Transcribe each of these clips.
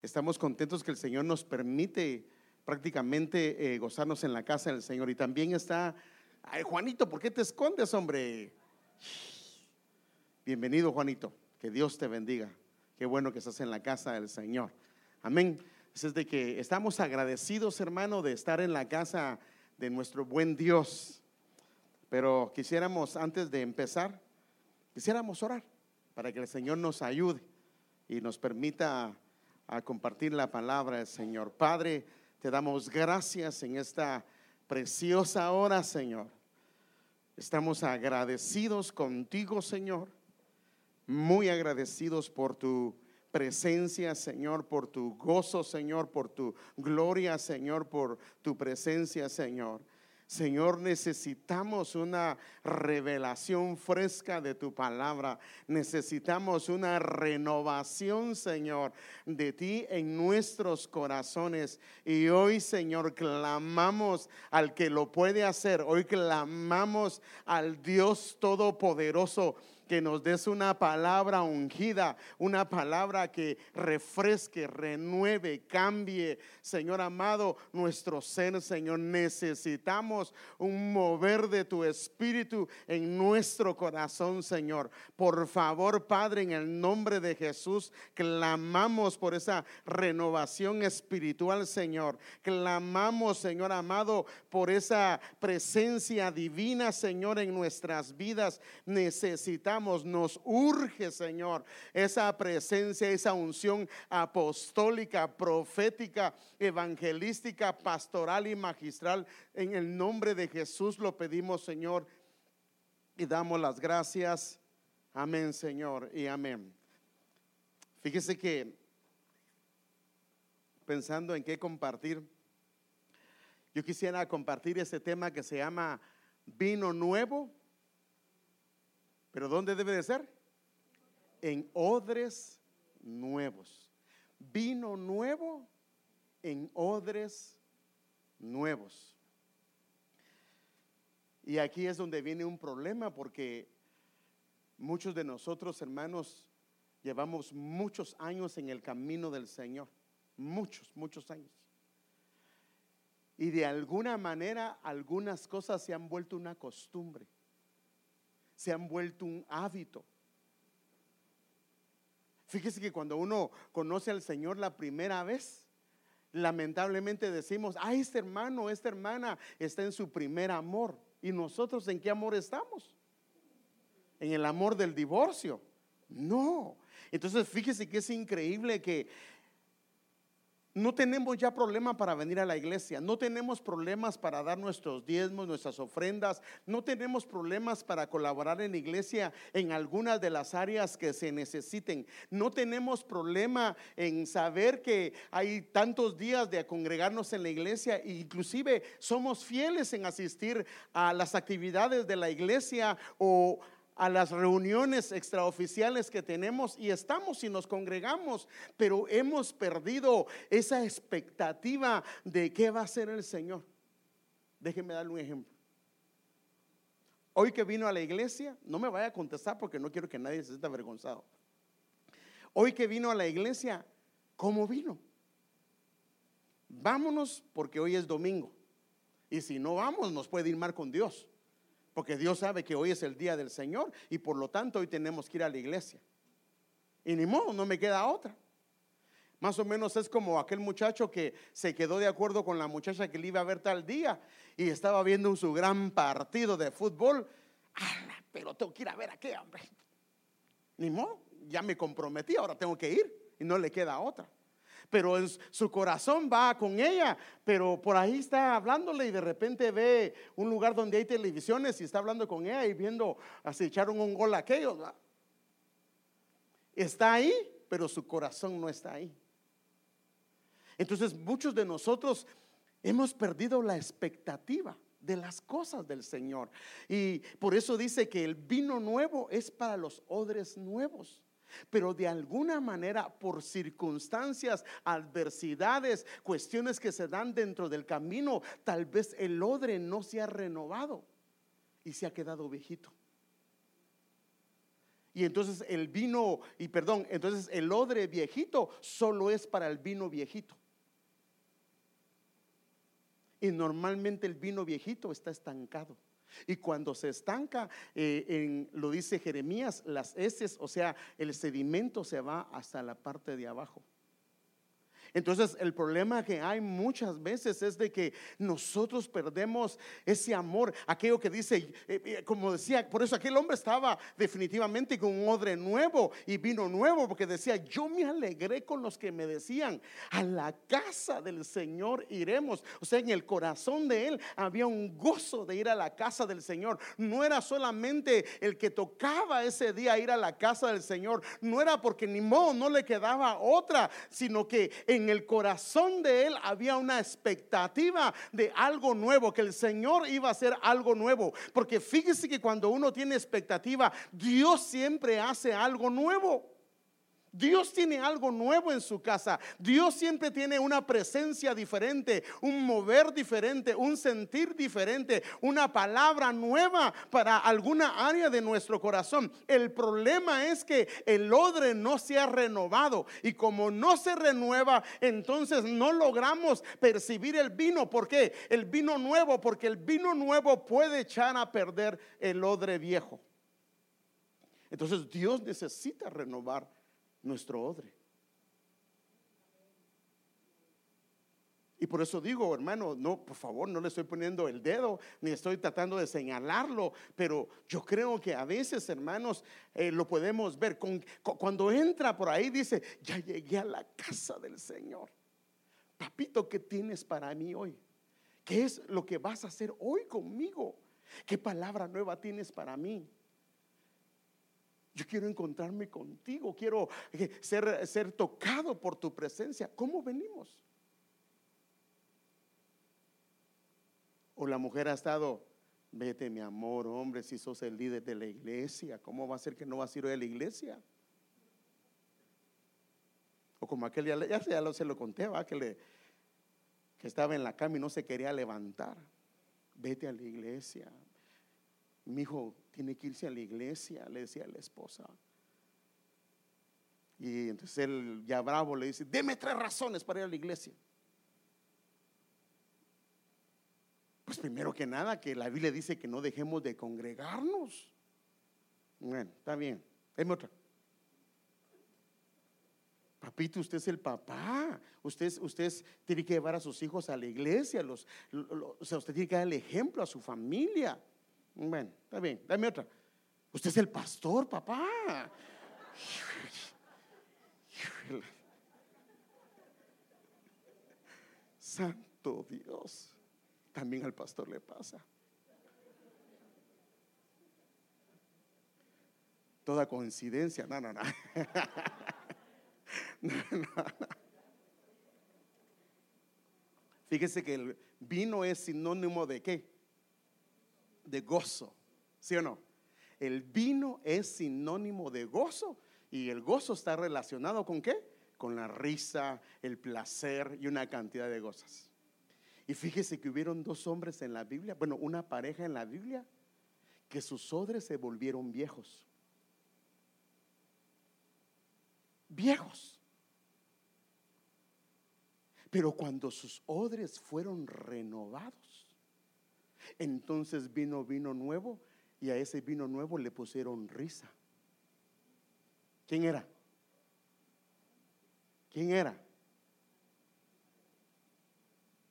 Estamos contentos que el Señor nos permite prácticamente eh, gozarnos en la casa del Señor. Y también está, ay Juanito, ¿por qué te escondes, hombre? Bienvenido, Juanito. Que Dios te bendiga. Qué bueno que estás en la casa del Señor. Amén. Es de que estamos agradecidos, hermano, de estar en la casa de nuestro buen Dios. Pero quisiéramos, antes de empezar, quisiéramos orar para que el Señor nos ayude y nos permita a compartir la palabra del Señor. Padre, te damos gracias en esta preciosa hora, Señor. Estamos agradecidos contigo, Señor. Muy agradecidos por tu presencia, Señor, por tu gozo, Señor, por tu gloria, Señor, por tu presencia, Señor. Señor, necesitamos una revelación fresca de tu palabra. Necesitamos una renovación, Señor, de ti en nuestros corazones. Y hoy, Señor, clamamos al que lo puede hacer. Hoy clamamos al Dios Todopoderoso que nos des una palabra ungida, una palabra que refresque, renueve, cambie, Señor amado, nuestro ser, Señor. Necesitamos un mover de tu espíritu en nuestro corazón, Señor. Por favor, Padre, en el nombre de Jesús, clamamos por esa renovación espiritual, Señor. Clamamos, Señor amado, por esa presencia divina, Señor, en nuestras vidas. Necesitamos nos urge, Señor, esa presencia, esa unción apostólica, profética, evangelística, pastoral y magistral. En el nombre de Jesús lo pedimos, Señor, y damos las gracias. Amén, Señor, y amén. Fíjese que pensando en qué compartir, yo quisiera compartir ese tema que se llama vino nuevo pero ¿dónde debe de ser? En odres nuevos. Vino nuevo en odres nuevos. Y aquí es donde viene un problema porque muchos de nosotros, hermanos, llevamos muchos años en el camino del Señor. Muchos, muchos años. Y de alguna manera algunas cosas se han vuelto una costumbre se han vuelto un hábito. Fíjese que cuando uno conoce al Señor la primera vez, lamentablemente decimos, ah, este hermano, esta hermana está en su primer amor. ¿Y nosotros en qué amor estamos? En el amor del divorcio. No. Entonces fíjese que es increíble que no tenemos ya problema para venir a la iglesia, no tenemos problemas para dar nuestros diezmos, nuestras ofrendas, no tenemos problemas para colaborar en la iglesia en algunas de las áreas que se necesiten, no tenemos problema en saber que hay tantos días de congregarnos en la iglesia, inclusive somos fieles en asistir a las actividades de la iglesia o a las reuniones extraoficiales que tenemos y estamos y nos congregamos, pero hemos perdido esa expectativa de qué va a hacer el Señor. Déjenme darle un ejemplo. Hoy que vino a la iglesia, no me vaya a contestar porque no quiero que nadie se sienta avergonzado. Hoy que vino a la iglesia, ¿cómo vino? Vámonos porque hoy es domingo. Y si no vamos, nos puede ir mal con Dios. Porque Dios sabe que hoy es el día del Señor y por lo tanto hoy tenemos que ir a la iglesia. Y ni modo, no me queda otra. Más o menos es como aquel muchacho que se quedó de acuerdo con la muchacha que le iba a ver tal día y estaba viendo su gran partido de fútbol. pero tengo que ir a ver a qué, hombre. Ni modo, ya me comprometí, ahora tengo que ir y no le queda otra pero su corazón va con ella, pero por ahí está hablándole y de repente ve un lugar donde hay televisiones y está hablando con ella y viendo así echaron un gol a aquellos. Está ahí, pero su corazón no está ahí. Entonces muchos de nosotros hemos perdido la expectativa de las cosas del Señor. Y por eso dice que el vino nuevo es para los odres nuevos. Pero de alguna manera, por circunstancias, adversidades, cuestiones que se dan dentro del camino, tal vez el odre no se ha renovado y se ha quedado viejito. Y entonces el vino, y perdón, entonces el odre viejito solo es para el vino viejito. Y normalmente el vino viejito está estancado. Y cuando se estanca, eh, en, lo dice Jeremías, las heces, o sea, el sedimento se va hasta la parte de abajo. Entonces el problema que hay muchas veces es de que nosotros perdemos ese amor, aquello que dice, eh, eh, como decía, por eso aquel hombre estaba definitivamente con un odre nuevo y vino nuevo, porque decía, yo me alegré con los que me decían, a la casa del Señor iremos. O sea, en el corazón de él había un gozo de ir a la casa del Señor. No era solamente el que tocaba ese día ir a la casa del Señor, no era porque ni modo no le quedaba otra, sino que en el corazón de él había una expectativa de algo nuevo, que el Señor iba a hacer algo nuevo. Porque fíjese que cuando uno tiene expectativa, Dios siempre hace algo nuevo. Dios tiene algo nuevo en su casa. Dios siempre tiene una presencia diferente, un mover diferente, un sentir diferente, una palabra nueva para alguna área de nuestro corazón. El problema es que el odre no se ha renovado y como no se renueva, entonces no logramos percibir el vino. ¿Por qué? El vino nuevo, porque el vino nuevo puede echar a perder el odre viejo. Entonces Dios necesita renovar nuestro odre. Y por eso digo, hermano, no, por favor, no le estoy poniendo el dedo, ni estoy tratando de señalarlo, pero yo creo que a veces, hermanos, eh, lo podemos ver. Cuando entra por ahí, dice, ya llegué a la casa del Señor. Papito, ¿qué tienes para mí hoy? ¿Qué es lo que vas a hacer hoy conmigo? ¿Qué palabra nueva tienes para mí? Yo quiero encontrarme contigo, quiero eh, ser, tocado por tu presencia. ¿Cómo venimos? O la mujer ha estado, vete mi amor, hombre, si sos el líder de la iglesia, ¿cómo va a ser que no vas a ir a la iglesia? O como aquel ya, ya se lo conté, ¿va? Que, que estaba en la cama y no se quería levantar. Vete a la iglesia. Mi hijo, tiene que irse a la iglesia, le decía a la esposa. Y entonces él ya bravo le dice, deme tres razones para ir a la iglesia. Pues primero que nada, que la Biblia dice que no dejemos de congregarnos. Bueno, está bien. Deme otra. Papito, usted es el papá. Usted, usted tiene que llevar a sus hijos a la iglesia. Los, o sea, usted tiene que dar el ejemplo a su familia. Bueno, está bien, dame otra. Usted es el pastor, papá. Santo Dios. También al pastor le pasa. Toda coincidencia. No, no, no. Fíjese que el vino es sinónimo de qué? De gozo, ¿sí o no? El vino es sinónimo de gozo y el gozo está relacionado con qué? Con la risa, el placer y una cantidad de cosas. Y fíjese que hubieron dos hombres en la Biblia, bueno, una pareja en la Biblia, que sus odres se volvieron viejos. Viejos. Pero cuando sus odres fueron renovados, entonces vino vino nuevo y a ese vino nuevo le pusieron risa. ¿Quién era? ¿Quién era?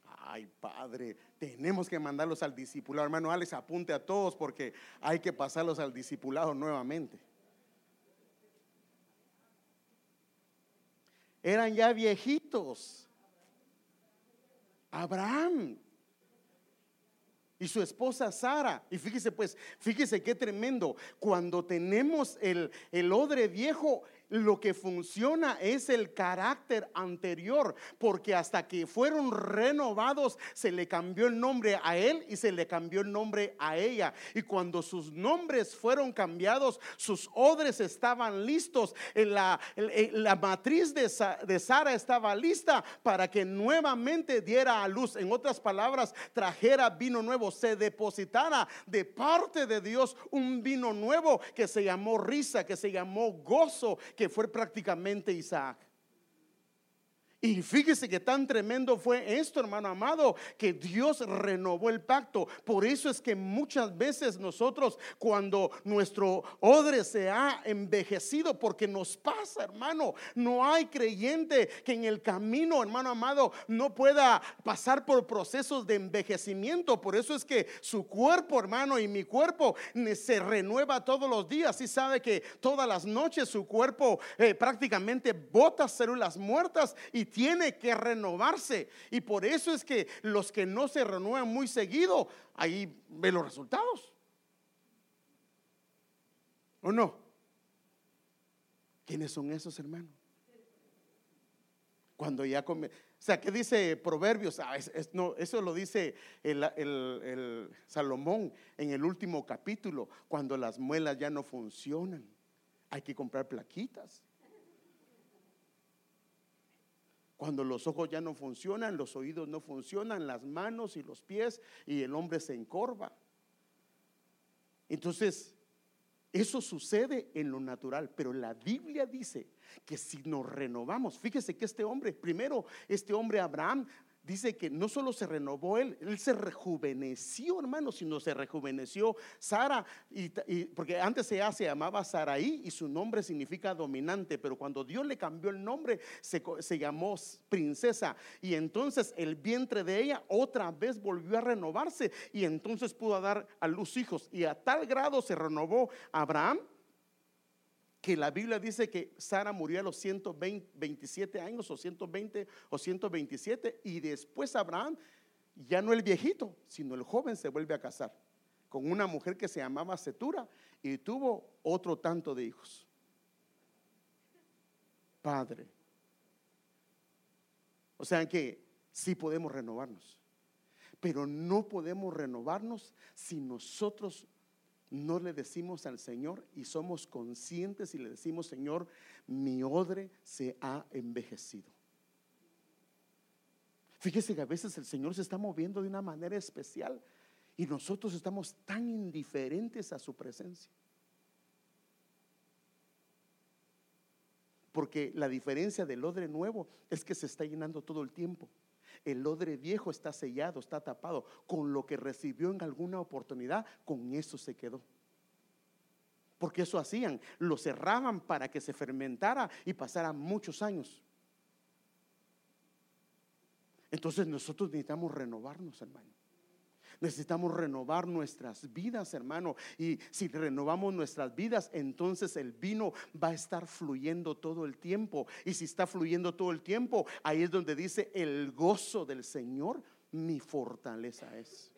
Ay, padre, tenemos que mandarlos al discipulado. Hermano Alex, apunte a todos porque hay que pasarlos al discipulado nuevamente. Eran ya viejitos. Abraham, y su esposa Sara. Y fíjese pues, fíjese qué tremendo. Cuando tenemos el, el odre viejo, lo que funciona es el carácter anterior, porque hasta que fueron renovados se le cambió el nombre a él y se le cambió el nombre a ella. Y cuando sus nombres fueron cambiados, sus odres estaban listos, la, matriz de, de Sara estaba lista para que nuevamente diera a luz. En otras palabras, trajera vino nuevo, se depositara de parte de Dios un vino nuevo que se llamó risa, que se llamó gozo, que fue prácticamente Isaac. Y fíjese que tan tremendo fue esto, hermano amado, que Dios renovó el pacto. Por eso es que muchas veces nosotros, cuando nuestro odre se ha envejecido, porque nos pasa, hermano, no hay creyente que en el camino, hermano amado, no pueda pasar por procesos de envejecimiento. Por eso es que su cuerpo, hermano, y mi cuerpo se renueva todos los días. Y sabe que todas las noches su cuerpo eh, prácticamente bota células muertas y tiene que renovarse. Y por eso es que los que no se renuevan muy seguido, ahí ven los resultados. ¿O no? ¿Quiénes son esos hermanos? Cuando ya come, o sea, ¿qué dice Proverbios? Ah, eso lo dice el Salomón en el último capítulo, cuando las muelas ya no funcionan. Hay que comprar plaquitas. Cuando los ojos ya no funcionan, los oídos no funcionan, las manos y los pies y el hombre se encorva. Entonces, eso sucede en lo natural, pero la Biblia dice que si nos renovamos, fíjese que este hombre, primero, este hombre Abraham dice que no solo se renovó él, él se rejuveneció, hermano, sino se rejuveneció Sara, y, porque antes se llamaba Saraí y su nombre significa dominante, pero cuando Dios le cambió el nombre, se, se llamó princesa, y entonces el vientre de ella otra vez volvió a renovarse, y entonces pudo dar a luz hijos, y a tal grado se renovó Abraham que la Biblia dice que Sara murió a los 127 años o 120 o 127 y después Abraham, ya no el viejito, sino el joven se vuelve a casar con una mujer que se llamaba Setura y tuvo otro tanto de hijos. Padre. O sea que sí podemos renovarnos, pero no podemos renovarnos si nosotros no le decimos al Señor y somos conscientes y le decimos, Señor, mi odre se ha envejecido. Fíjese que a veces el Señor se está moviendo de una manera especial y nosotros estamos tan indiferentes a su presencia. Porque la diferencia del odre nuevo es que se está llenando todo el tiempo. El odre viejo está sellado, está tapado. Con lo que recibió en alguna oportunidad, con eso se quedó. Porque eso hacían, lo cerraban para que se fermentara y pasara muchos años. Entonces nosotros necesitamos renovarnos, hermano. Necesitamos renovar nuestras vidas, hermano. Y si renovamos nuestras vidas, entonces el vino va a estar fluyendo todo el tiempo. Y si está fluyendo todo el tiempo, ahí es donde dice, el gozo del Señor, mi fortaleza es.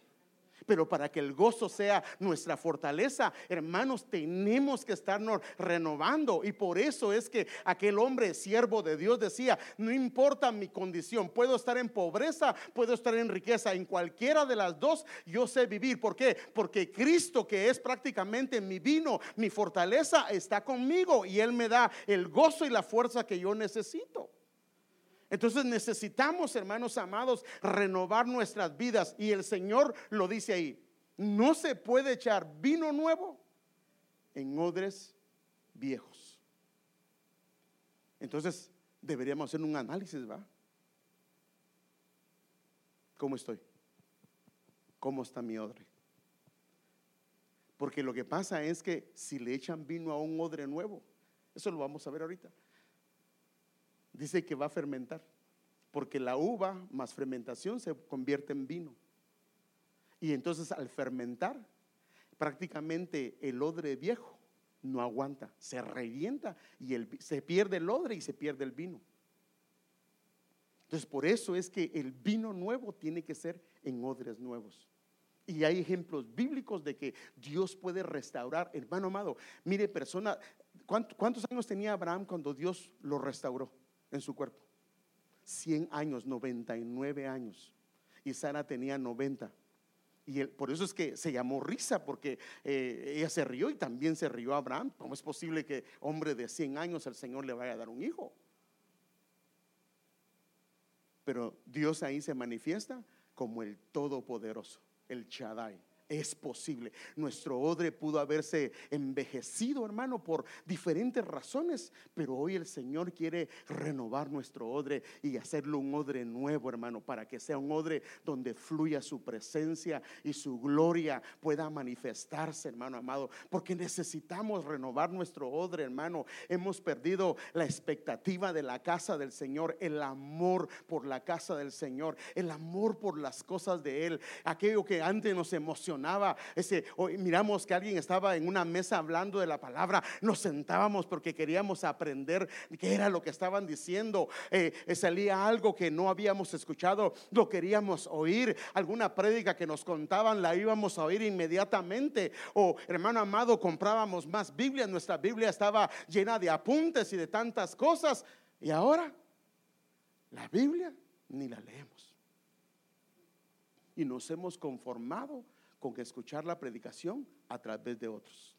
Pero para que el gozo sea nuestra fortaleza, hermanos, tenemos que estarnos renovando. Y por eso es que aquel hombre, siervo de Dios, decía, no importa mi condición, puedo estar en pobreza, puedo estar en riqueza, en cualquiera de las dos yo sé vivir. ¿Por qué? Porque Cristo, que es prácticamente mi vino, mi fortaleza, está conmigo y Él me da el gozo y la fuerza que yo necesito. Entonces necesitamos, hermanos amados, renovar nuestras vidas. Y el Señor lo dice ahí. No se puede echar vino nuevo en odres viejos. Entonces deberíamos hacer un análisis, ¿va? ¿Cómo estoy? ¿Cómo está mi odre? Porque lo que pasa es que si le echan vino a un odre nuevo, eso lo vamos a ver ahorita dice que va a fermentar, porque la uva más fermentación se convierte en vino. Y entonces al fermentar, prácticamente el odre viejo no aguanta, se revienta y se pierde el odre y se pierde el vino. Entonces por eso es que el vino nuevo tiene que ser en odres nuevos. Y hay ejemplos bíblicos de que Dios puede restaurar, hermano amado. Mire, persona, ¿Cuántos años tenía Abraham cuando Dios lo restauró en su cuerpo? 100 años, 99 años. Y Sara tenía 90. Y por eso es que se llamó risa, porque eh, ella se rió y también se rió Abraham. ¿Cómo es posible que hombre de 100 años el Señor le vaya a dar un hijo? Pero Dios ahí se manifiesta como el Todopoderoso, el Shaddai es posible. Nuestro odre pudo haberse envejecido, hermano, por diferentes razones, pero hoy el Señor quiere renovar nuestro odre y hacerlo un odre nuevo, hermano, para que sea un odre donde fluya su presencia y su gloria pueda manifestarse, hermano amado, porque necesitamos renovar nuestro odre, hermano. Hemos perdido la expectativa de la casa del Señor, el amor por la casa del Señor, el amor por las cosas de Él, aquello que antes nos emocionaba ese, miramos que alguien estaba en una mesa hablando de la palabra, nos sentábamos porque queríamos aprender qué era lo que estaban diciendo. Eh, eh, salía algo que no habíamos escuchado, lo queríamos oír. Alguna prédica que nos contaban la íbamos a oír inmediatamente. O hermano amado, comprábamos más Biblia. Nuestra Biblia estaba llena de apuntes y de tantas cosas. Y ahora la Biblia ni la leemos. Y nos hemos conformado con escuchar la predicación a través de otros.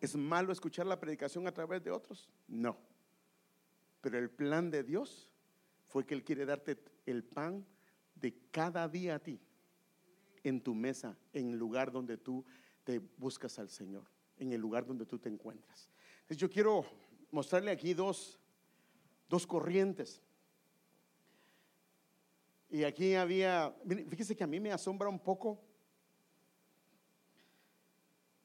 ¿Es malo escuchar la predicación a través de otros? No. Pero el plan de Dios fue que Él quiere darte el pan de cada día a ti, en tu mesa, en el lugar donde tú te buscas al Señor, en el lugar donde tú te encuentras. Entonces yo quiero mostrarle aquí dos, dos corrientes y aquí había, fíjese que a mí me asombra un poco.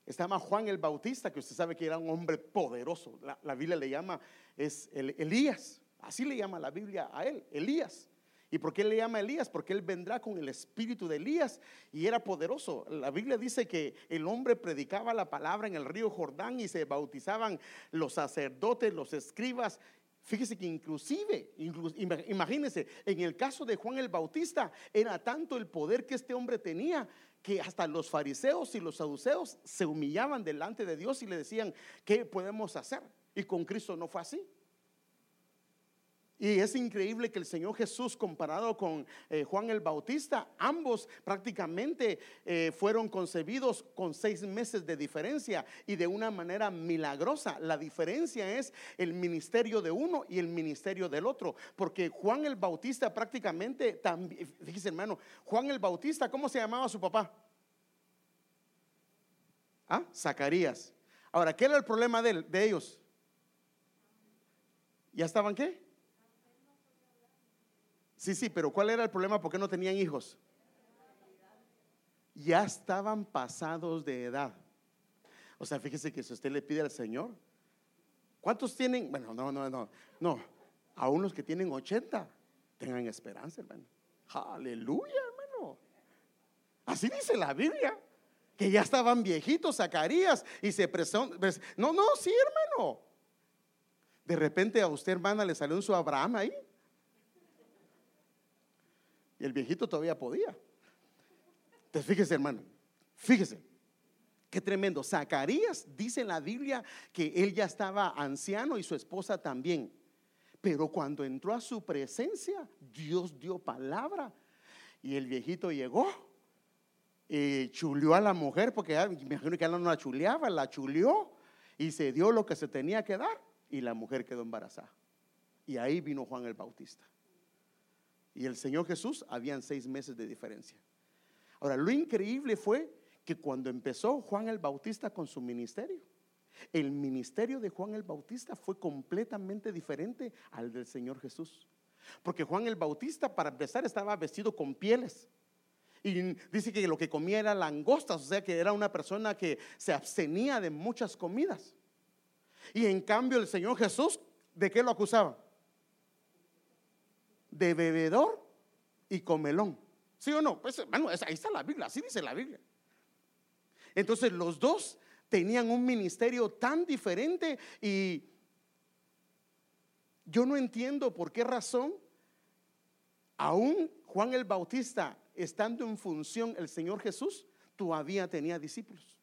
Estaba Juan el Bautista, que usted sabe que era un hombre poderoso. La, Biblia le llama, es Elías. Así le llama la Biblia a él, Elías. ¿Y por qué le llama Elías? Porque él vendrá con el espíritu de Elías y era poderoso. La Biblia dice que el hombre predicaba la palabra en el río Jordán y se bautizaban los sacerdotes, los escribas Fíjese que inclusive, imagínense, en el caso de Juan el Bautista, era tanto el poder que este hombre tenía que hasta los fariseos y los saduceos se humillaban delante de Dios y le decían, ¿qué podemos hacer? Y con Cristo no fue así. Y es increíble que el Señor Jesús comparado con eh, Juan el Bautista, ambos prácticamente eh, fueron concebidos con seis meses de diferencia y de una manera milagrosa. La diferencia es el ministerio de uno y el ministerio del otro, porque Juan el Bautista prácticamente también, fíjese hermano, Juan el Bautista, ¿cómo se llamaba su papá? Ah, Zacarías. Ahora, ¿qué era el problema de, de ellos? ¿Ya estaban qué? Sí, sí, pero ¿cuál era el problema? ¿Por qué no tenían hijos? Ya estaban pasados de edad. O sea, fíjese que si usted le pide al Señor, ¿cuántos tienen? Bueno, no, no, no, no. A unos que tienen 80, tengan esperanza, hermano. Aleluya, hermano. Así dice la Biblia. Que ya estaban viejitos, Zacarías, y se presentó. No, no, sí, hermano. De repente a usted, hermana, le salió un su Abraham ahí. Y el viejito todavía podía. Entonces, fíjese, hermano, fíjese. Qué tremendo. Zacarías dice en la Biblia que él ya estaba anciano y su esposa también. Pero cuando entró a su presencia, Dios dio palabra. Y el viejito llegó y chuleó a la mujer, porque me imagino que él no la chuleaba, la chuleó y se dio lo que se tenía que dar. Y la mujer quedó embarazada. Y ahí vino Juan el Bautista y el Señor Jesús habían seis meses de diferencia. Ahora, lo increíble fue que cuando empezó Juan el Bautista con su ministerio, el ministerio de Juan el Bautista fue completamente diferente al del Señor Jesús. Porque Juan el Bautista, para empezar, estaba vestido con pieles. Y dice que lo que comía era langostas, o sea que era una persona que se abstenía de muchas comidas. Y en cambio el Señor Jesús, ¿de qué lo acusaba? De bebedor y comelón. ¿Sí o no? Pues hermano, ahí está la Biblia, así dice la Biblia. Entonces los dos tenían un ministerio tan diferente y yo no entiendo por qué razón aún Juan el Bautista estando en función el Señor Jesús todavía tenía discípulos.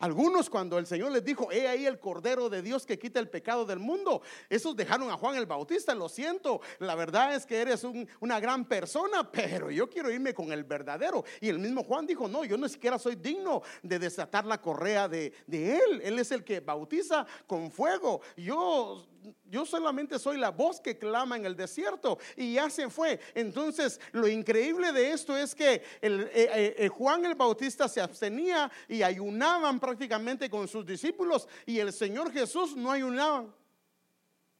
Algunos cuando el Señor les dijo, he ahí el Cordero de Dios que quita el pecado del mundo, esos dejaron a Juan el Bautista, lo siento, la verdad es que eres una gran persona, pero yo quiero irme con el verdadero. Y el mismo Juan dijo, no, yo no siquiera soy digno de desatar la correa de, de él, él es el que bautiza con fuego. Yo yo solamente soy la voz que clama en el desierto y ya se fue. Entonces, lo increíble de esto es que eh, eh, eh, Juan el Bautista se abstenía y ayunaban prácticamente con sus discípulos y el Señor Jesús no ayunaban.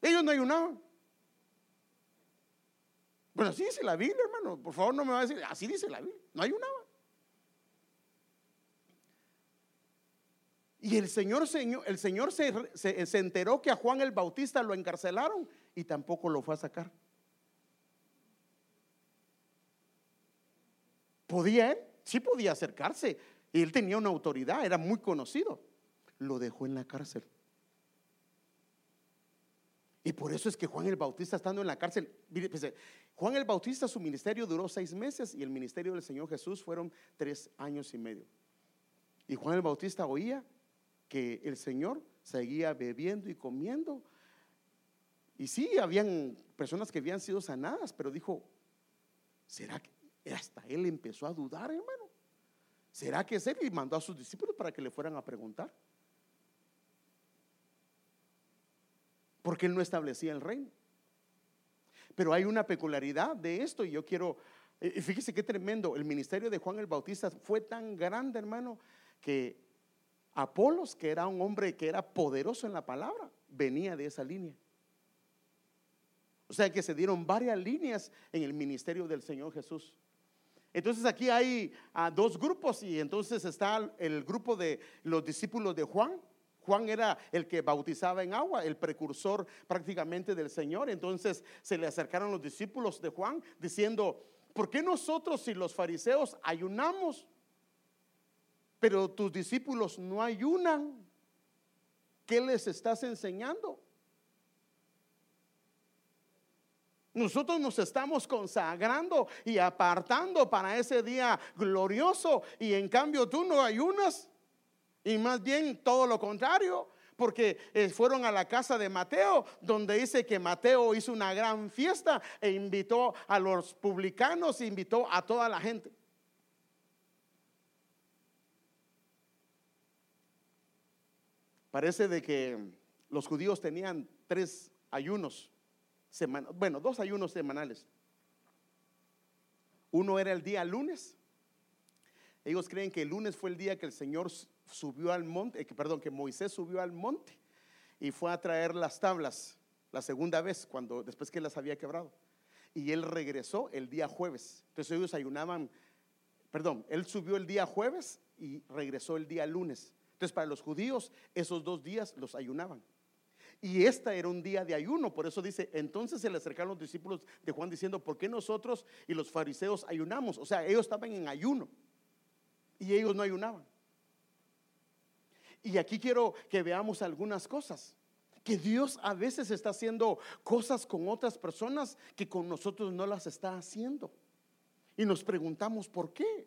Ellos no ayunaban. Bueno, así dice la Biblia, hermano. Por favor, no me va a decir, así dice la Biblia. No ayunaban. Y el Señor, el Señor se, se, enteró que a Juan el Bautista lo encarcelaron y tampoco lo fue a sacar. ¿Podía él? Sí podía acercarse. Y él tenía una autoridad, era muy conocido. Lo dejó en la cárcel. Y por eso es que Juan el Bautista estando en la cárcel, pues, Juan el Bautista su ministerio duró seis meses y el ministerio del Señor Jesús fueron tres años y medio. Y Juan el Bautista oía que el Señor seguía bebiendo y comiendo. Y sí, habían personas que habían sido sanadas, pero dijo, ¿será que hasta él empezó a dudar, hermano? ¿Será que es él? Y mandó a sus discípulos para que le fueran a preguntar. Porque él no establecía el reino. Pero hay una peculiaridad de esto y yo quiero, fíjese qué tremendo, el ministerio de Juan el Bautista fue tan grande, hermano, que Apolos, que era un hombre que era poderoso en la palabra, venía de esa línea. O sea que se dieron varias líneas en el ministerio del Señor Jesús. Entonces aquí hay ah, dos grupos y entonces está el grupo de los discípulos de Juan. Juan era el que bautizaba en agua, el precursor prácticamente del Señor. Entonces se le acercaron los discípulos de Juan diciendo, ¿por qué nosotros si los fariseos ayunamos? Pero tus discípulos no ayunan. ¿Qué les estás enseñando? Nosotros nos estamos consagrando y apartando para ese día glorioso y en cambio tú no ayunas. Y más bien todo lo contrario, porque eh, fueron a la casa de Mateo, donde dice que Mateo hizo una gran fiesta e invitó a los publicanos, invitó a toda la gente. Parece de que los judíos tenían tres ayunos, semanales, bueno, dos ayunos semanales. Uno era el día lunes. Ellos creen que el lunes fue el día que el Señor subió al monte, eh, perdón, que Moisés subió al monte y fue a traer las tablas la segunda vez, cuando después que las había quebrado. Y él regresó el día jueves. Entonces ellos ayunaban, perdón, él subió el día jueves y regresó el día lunes. Entonces, para los judíos, esos dos días los ayunaban. Y esta era un día de ayuno, por eso dice, entonces se le acercaron los discípulos de Juan diciendo, ¿por qué nosotros y los fariseos ayunamos? O sea, ellos estaban en ayuno y ellos no ayunaban. Y aquí quiero que veamos algunas cosas. Que Dios a veces está haciendo cosas con otras personas que con nosotros no las está haciendo. Y nos preguntamos, ¿por qué?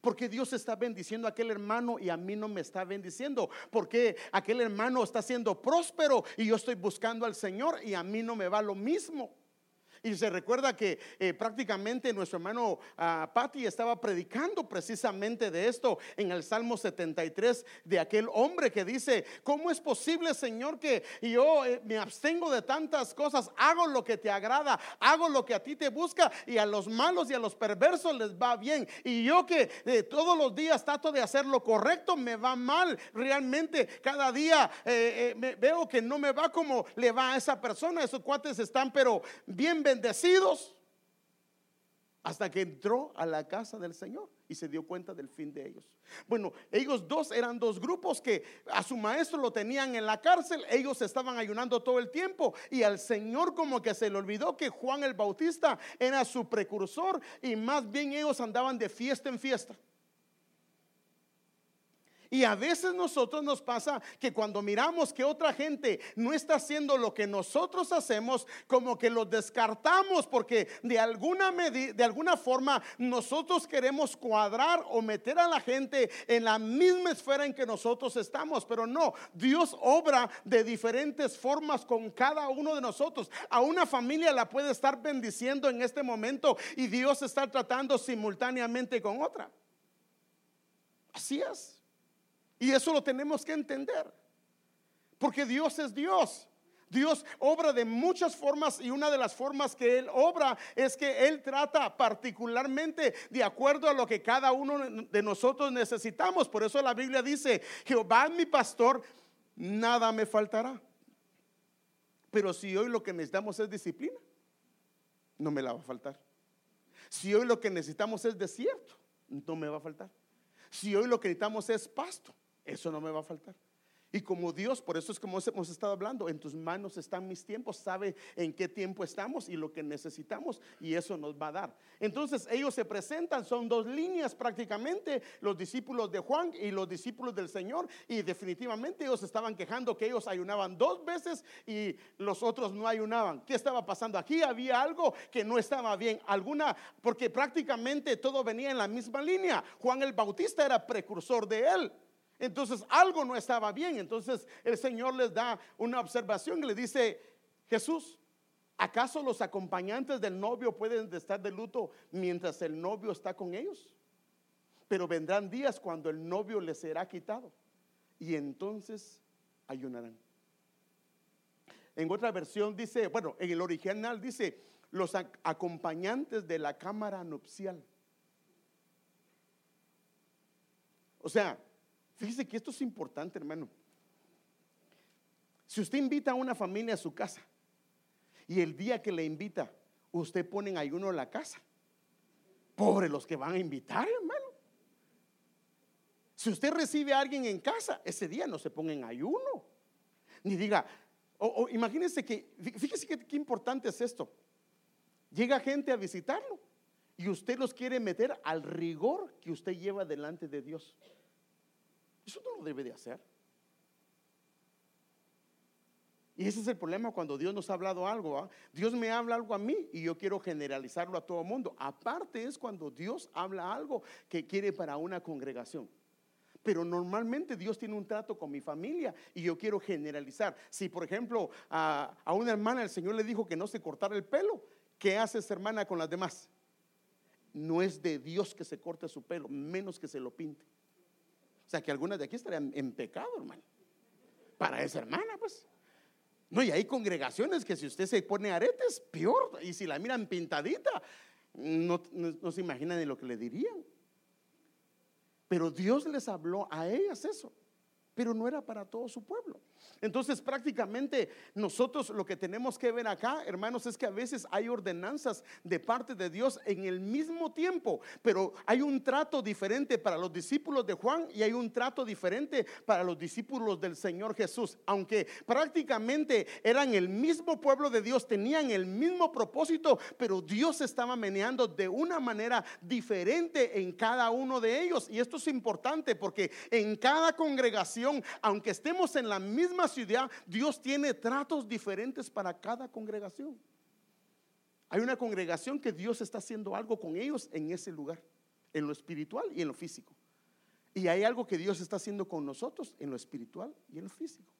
Porque Dios está bendiciendo a aquel hermano y a mí no me está bendiciendo. Porque aquel hermano está siendo próspero y yo estoy buscando al Señor y a mí no me va lo mismo. Y se recuerda que eh, prácticamente nuestro hermano uh, ah, Patti estaba predicando precisamente de esto en el Salmo 73, de aquel hombre que dice, ¿cómo es posible, Señor, que yo eh, me abstengo de tantas cosas? Hago lo que te agrada, hago lo que a ti te busca y a los malos y a los perversos les va bien. Y yo que eh, todos los días trato de hacer lo correcto, me va mal. Realmente cada día veo que no me va como le va a esa persona. Esos cuates están pero bien bendecidos hasta que entró a la casa del Señor y se dio cuenta del fin de ellos. Bueno, ellos dos eran dos grupos que a su maestro lo tenían en la cárcel, ellos estaban ayunando todo el tiempo y al Señor como que se le olvidó que Juan el Bautista era su precursor y más bien ellos andaban de fiesta en fiesta. Y a veces nosotros nos pasa que cuando miramos que otra gente no está haciendo lo que nosotros hacemos, como que lo descartamos porque de alguna de alguna forma nosotros queremos cuadrar o meter a la gente en la misma esfera en que nosotros estamos, pero no, Dios obra de diferentes formas con cada uno de nosotros. A una familia la puede estar bendiciendo en este momento y Dios está tratando simultáneamente con otra. Así es. Y eso lo tenemos que entender. Porque Dios es Dios. Dios obra de muchas formas y una de las formas que Él obra es que Él trata particularmente de acuerdo a lo que cada uno de nosotros necesitamos. Por eso la Biblia dice, Jehová es mi pastor, nada me faltará. Pero si hoy lo que necesitamos es disciplina, no me la va a faltar. Si hoy lo que necesitamos es desierto, no me va a faltar. Si hoy lo que necesitamos es pasto, eso no me va a faltar. Y como Dios, por eso es como hemos estado hablando, en tus manos están mis tiempos, sabe en qué tiempo estamos y lo que necesitamos y eso nos va a dar. Entonces ellos se presentan, son dos líneas prácticamente, los discípulos de Juan y los discípulos del Señor y definitivamente ellos estaban quejando que ellos ayunaban dos veces y los otros no ayunaban. ¿Qué estaba pasando? Aquí había algo que no estaba bien, alguna, porque prácticamente todo venía en la misma línea. Juan el Bautista era precursor de él. Entonces algo no estaba bien. Entonces el Señor les da una observación y le dice, Jesús, ¿acaso los acompañantes del novio pueden estar de luto mientras el novio está con ellos? Pero vendrán días cuando el novio les será quitado y entonces ayunarán. En otra versión dice, bueno, en el original dice, los acompañantes de la cámara nupcial. O sea, Fíjese que esto es importante, hermano. Si usted invita a una familia a su casa y el día que le invita, usted pone en ayuno la casa. Pobre los que van a invitar, hermano. Si usted recibe a alguien en casa, ese día no se ponga en ayuno. Ni diga, o, imagínense que, fíjese qué importante es esto. Llega gente a visitarlo y usted los quiere meter al rigor que usted lleva delante de Dios. Eso no lo debe de hacer. Y ese es el problema cuando Dios nos ha hablado algo. Dios me habla algo a mí y yo quiero generalizarlo a todo el mundo. Aparte es cuando Dios habla algo que quiere para una congregación. Pero normalmente Dios tiene un trato con mi familia y yo quiero generalizar. Si por ejemplo a, a una hermana el Señor le dijo que no se cortara el pelo, ¿qué hace esa hermana con las demás? No es de Dios que se corte su pelo, menos que se lo pinte. O sea que algunas de aquí estarían en pecado, hermano. Para esa hermana, pues. No, y hay congregaciones que si usted se pone aretes, peor. Y si la miran pintadita, no, no se imaginan de lo que le dirían. Pero Dios les habló a ellas eso pero no era para todo su pueblo. Entonces prácticamente nosotros lo que tenemos que ver acá, hermanos, es que a veces hay ordenanzas de parte de Dios en el mismo tiempo, pero hay un trato diferente para los discípulos de Juan y hay un trato diferente para los discípulos del Señor Jesús. Aunque prácticamente eran el mismo pueblo de Dios, tenían el mismo propósito, pero Dios estaba meneando de una manera diferente en cada uno de ellos. Y esto es importante porque en cada congregación, aunque estemos en la misma ciudad, Dios tiene tratos diferentes para cada congregación. Hay una congregación que Dios está haciendo algo con ellos en ese lugar, en lo espiritual y en lo físico. Y hay algo que Dios está haciendo con nosotros en lo espiritual y en lo físico.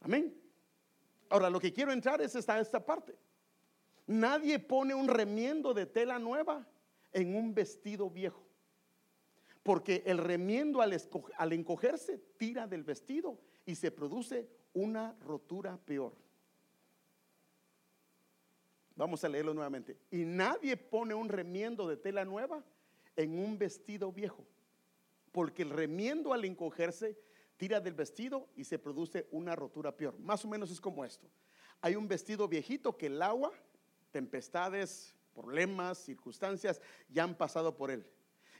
Amén. Ahora, lo que quiero entrar es esta, esta parte. Nadie pone un remiendo de tela nueva en un vestido viejo. Porque el remiendo al, encogerse tira del vestido y se produce una rotura peor. Vamos a leerlo nuevamente. Y nadie pone un remiendo de tela nueva en un vestido viejo. Porque el remiendo al encogerse tira del vestido y se produce una rotura peor. Más o menos es como esto. Hay un vestido viejito que el agua, tempestades, problemas, circunstancias ya han pasado por él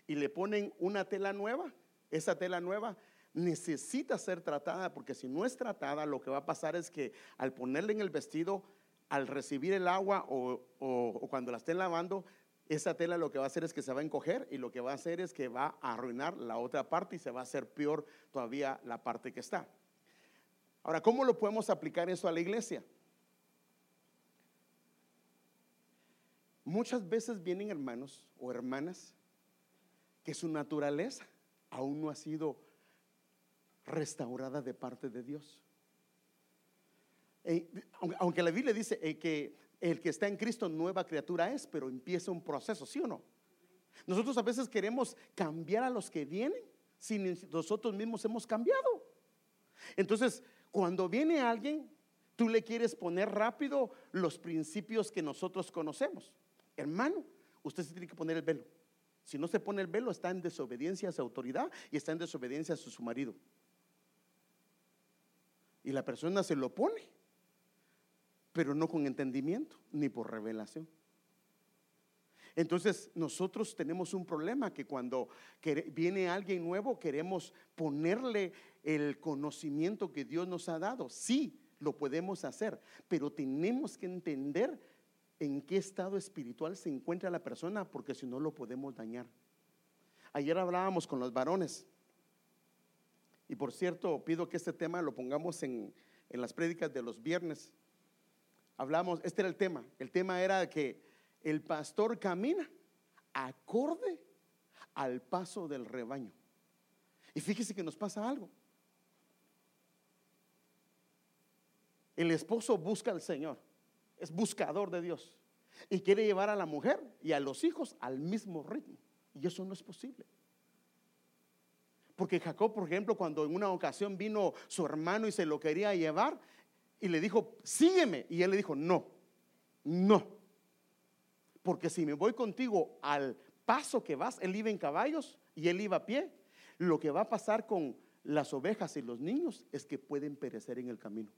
y le ponen una tela nueva, esa tela nueva necesita ser tratada porque si no es tratada lo que va a pasar es que al ponerle en el vestido, al recibir el agua o, cuando la estén lavando, esa tela lo que va a hacer es que se va a encoger y lo que va a hacer es que va a arruinar la otra parte y se va a hacer peor todavía la parte que está. Ahora, ¿cómo lo podemos aplicar eso a la iglesia? Muchas veces vienen hermanos o hermanas que su naturaleza aún no ha sido restaurada de parte de Dios. Eh, aunque la Biblia dice eh, que el que está en Cristo nueva criatura es, pero empieza un proceso, ¿sí o no? Nosotros a veces queremos cambiar a los que vienen sin nosotros mismos hemos cambiado. Entonces, cuando viene alguien, tú le quieres poner rápido los principios que nosotros conocemos. Hermano, usted se tiene que poner el velo. Si no se pone el velo, está en desobediencia a su autoridad y está en desobediencia a su marido. Y la persona se lo pone, pero no con entendimiento ni por revelación. Entonces nosotros tenemos un problema que cuando viene alguien nuevo queremos ponerle el conocimiento que Dios nos ha dado. Sí, lo podemos hacer, pero tenemos que entender en qué estado espiritual se encuentra la persona porque si no lo podemos dañar. Ayer hablábamos con los varones y por cierto pido que este tema lo pongamos en, en las prédicas de los viernes. Hablamos, este era el tema, el tema era que el pastor camina acorde al paso del rebaño. Y fíjese que nos pasa algo. El esposo busca al Señor, es buscador de Dios y quiere llevar a la mujer y a los hijos al mismo ritmo. Y eso no es posible. Porque Jacob, por ejemplo, cuando en una ocasión vino su hermano y se lo quería llevar y le dijo, sígueme. Y él le dijo, no, no. Porque si me voy contigo al paso que vas, él iba en caballos y él iba a pie, lo que va a pasar con las ovejas y los niños es que pueden perecer en el camino.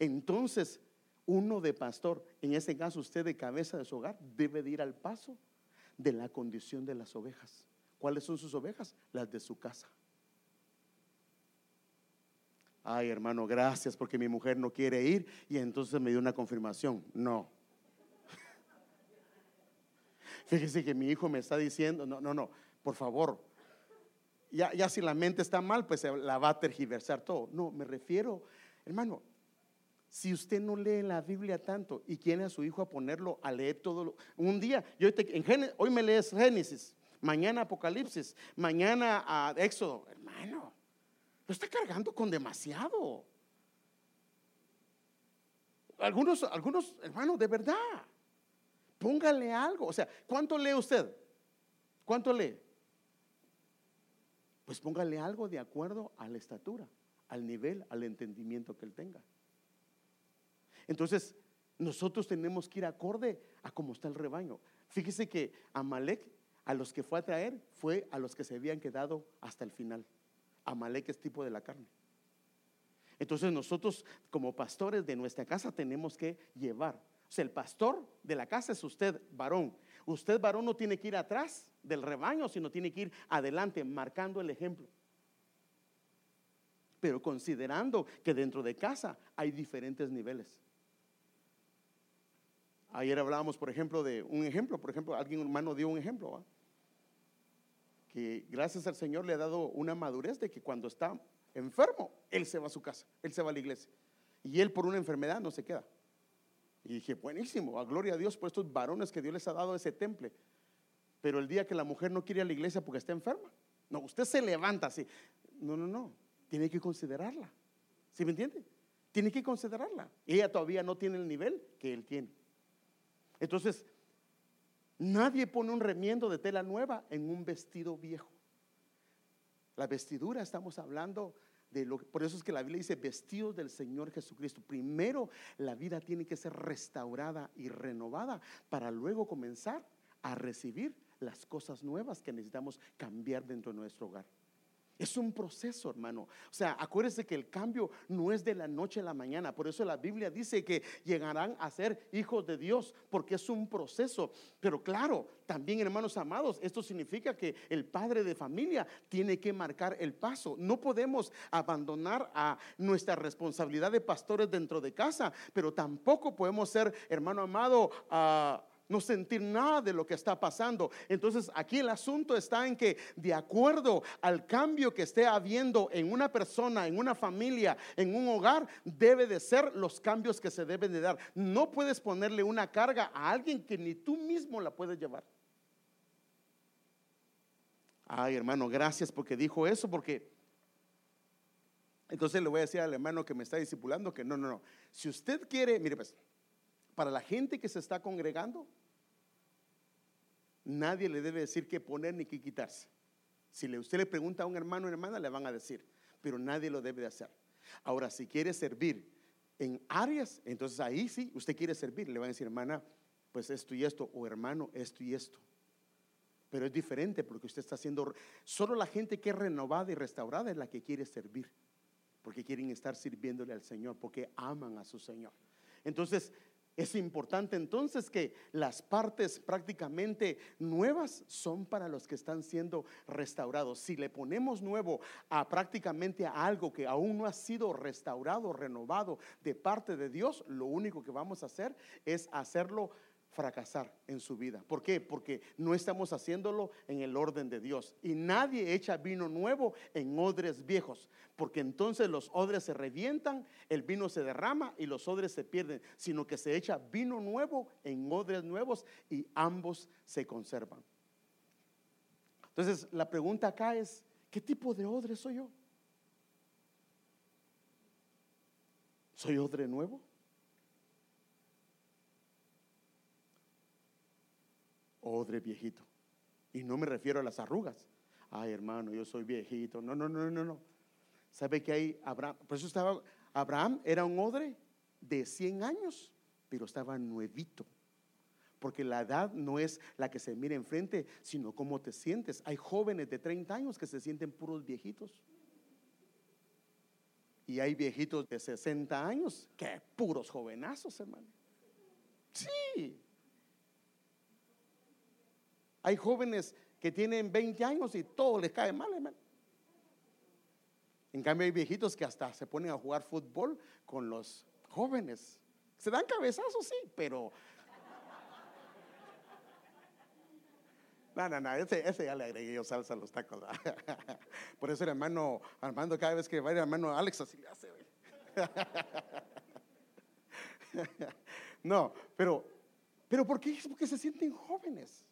Entonces, uno de pastor, en ese caso usted de cabeza de su hogar, debe de ir al paso de la condición de las ovejas. ¿Cuáles son sus ovejas? Las de su casa. Ay, hermano, gracias porque mi mujer no quiere ir y entonces me dio una confirmación. No, Fíjese que mi hijo me está diciendo, no, no, no, por favor, ya, ya si la mente está mal, pues la va a tergiversar todo. No, me refiero, hermano, si usted no lee la Biblia tanto y quiere a su hijo a ponerlo a leer todo, un día, yo hoy me lees Génesis, mañana Apocalipsis, mañana a Éxodo, hermano, lo está cargando con demasiado. Algunos, algunos, hermanos, de verdad. Póngale algo. O sea, ¿cuánto lee usted? ¿Cuánto lee? Pues póngale algo de acuerdo a la estatura, al nivel, al entendimiento que él tenga. Entonces, nosotros tenemos que ir acorde a cómo está el rebaño. Fíjese que Amalek, a los que fue a traer, fue a los que se habían quedado hasta el final. Amalek es tipo de la carne. Entonces nosotros como pastores de nuestra casa tenemos que llevar el pastor de la casa es usted, varón. Usted, varón, no tiene que ir atrás del rebaño, sino tiene que ir adelante, marcando el ejemplo. Pero considerando que dentro de casa hay diferentes niveles. Ayer hablábamos, por ejemplo, de un ejemplo. Por ejemplo, alguien hermano dio un ejemplo. Que gracias al Señor le ha dado una madurez de que cuando está enfermo, él se va a su casa, él se va a la iglesia. Y él por una enfermedad no se queda. Y dije, buenísimo, a gloria a Dios por estos varones que Dios les ha dado ese temple. Pero el día que la mujer no quiere ir a la iglesia porque está enferma, no, usted se levanta así. No, no, no, tiene que considerarla. ¿Sí me entiende? Tiene que considerarla. Ella todavía no tiene el nivel que él tiene. Entonces, nadie pone un remiendo de tela nueva en un vestido viejo. La vestidura, estamos hablando por eso es que la Biblia dice vestidos del Señor Jesucristo. Primero la vida tiene que ser restaurada y renovada para luego comenzar a recibir las cosas nuevas que necesitamos cambiar dentro de nuestro hogar. Es un proceso, hermano. O sea, acuérdese que el cambio no es de la noche a la mañana. Por eso la Biblia dice que llegarán a ser hijos de Dios, porque es un proceso. Pero claro, también, hermanos amados, esto significa que el padre de familia tiene que marcar el paso. No podemos abandonar a nuestra responsabilidad de pastores dentro de casa, pero tampoco podemos ser, hermano amado, ah, no sentir nada de lo que está pasando. Entonces aquí el asunto está en que de acuerdo al cambio que esté habiendo en una persona, en una familia, en un hogar, debe de ser los cambios que se deben de dar. No puedes ponerle una carga a alguien que ni tú mismo la puedes llevar. Ay, hermano, gracias porque dijo eso, porque entonces le voy a decir al hermano que me está discipulando que no, no, no. Si usted quiere, mire pues, para la gente que se está congregando, nadie le debe decir qué poner ni qué quitarse. Si usted le pregunta a un hermano o hermana, le van a decir, pero nadie lo debe de hacer. Ahora, si quiere servir en áreas, entonces ahí sí, usted quiere servir, le van a decir, hermana, pues esto y esto, o hermano, esto y esto. Pero es diferente porque usted está haciendo, solo la gente que es renovada y restaurada es la que quiere servir, porque quieren estar sirviéndole al Señor, porque aman a su Señor. Entonces, es importante entonces que las partes prácticamente nuevas son para los que están siendo restaurados. Si le ponemos nuevo a prácticamente a algo que aún no ha sido restaurado, renovado de parte de Dios, lo único que vamos a hacer es hacerlo fracasar en su vida. ¿Por qué? Porque no estamos haciéndolo en el orden de Dios. Y nadie echa vino nuevo en odres viejos, porque entonces los odres se revientan, el vino se derrama y los odres se pierden, sino que se echa vino nuevo en odres nuevos y ambos se conservan. Entonces la pregunta acá es, ¿qué tipo de odre soy yo? ¿Soy odre nuevo? Odre viejito. Y no me refiero a las arrugas. Ay, hermano, yo soy viejito. No, no, no, no, no. ¿Sabe que hay Abraham? Por eso estaba, Abraham era un odre de 100 años, pero estaba nuevito. Porque la edad no es la que se mira enfrente, sino cómo te sientes. Hay jóvenes de 30 años que se sienten puros viejitos. Y hay viejitos de 60 años que puros jovenazos, hermano. Sí, hay jóvenes que tienen 20 años y todo les cae mal, hermano. En cambio hay viejitos que hasta se ponen a jugar fútbol con los jóvenes. Se dan cabezazos, sí, pero... No, no, no, ese, ya le agregué yo salsa a los tacos. Por eso el hermano Armando, cada vez que va el hermano Alex, así le hace. No, pero, pero ¿por qué? Porque se sienten jóvenes.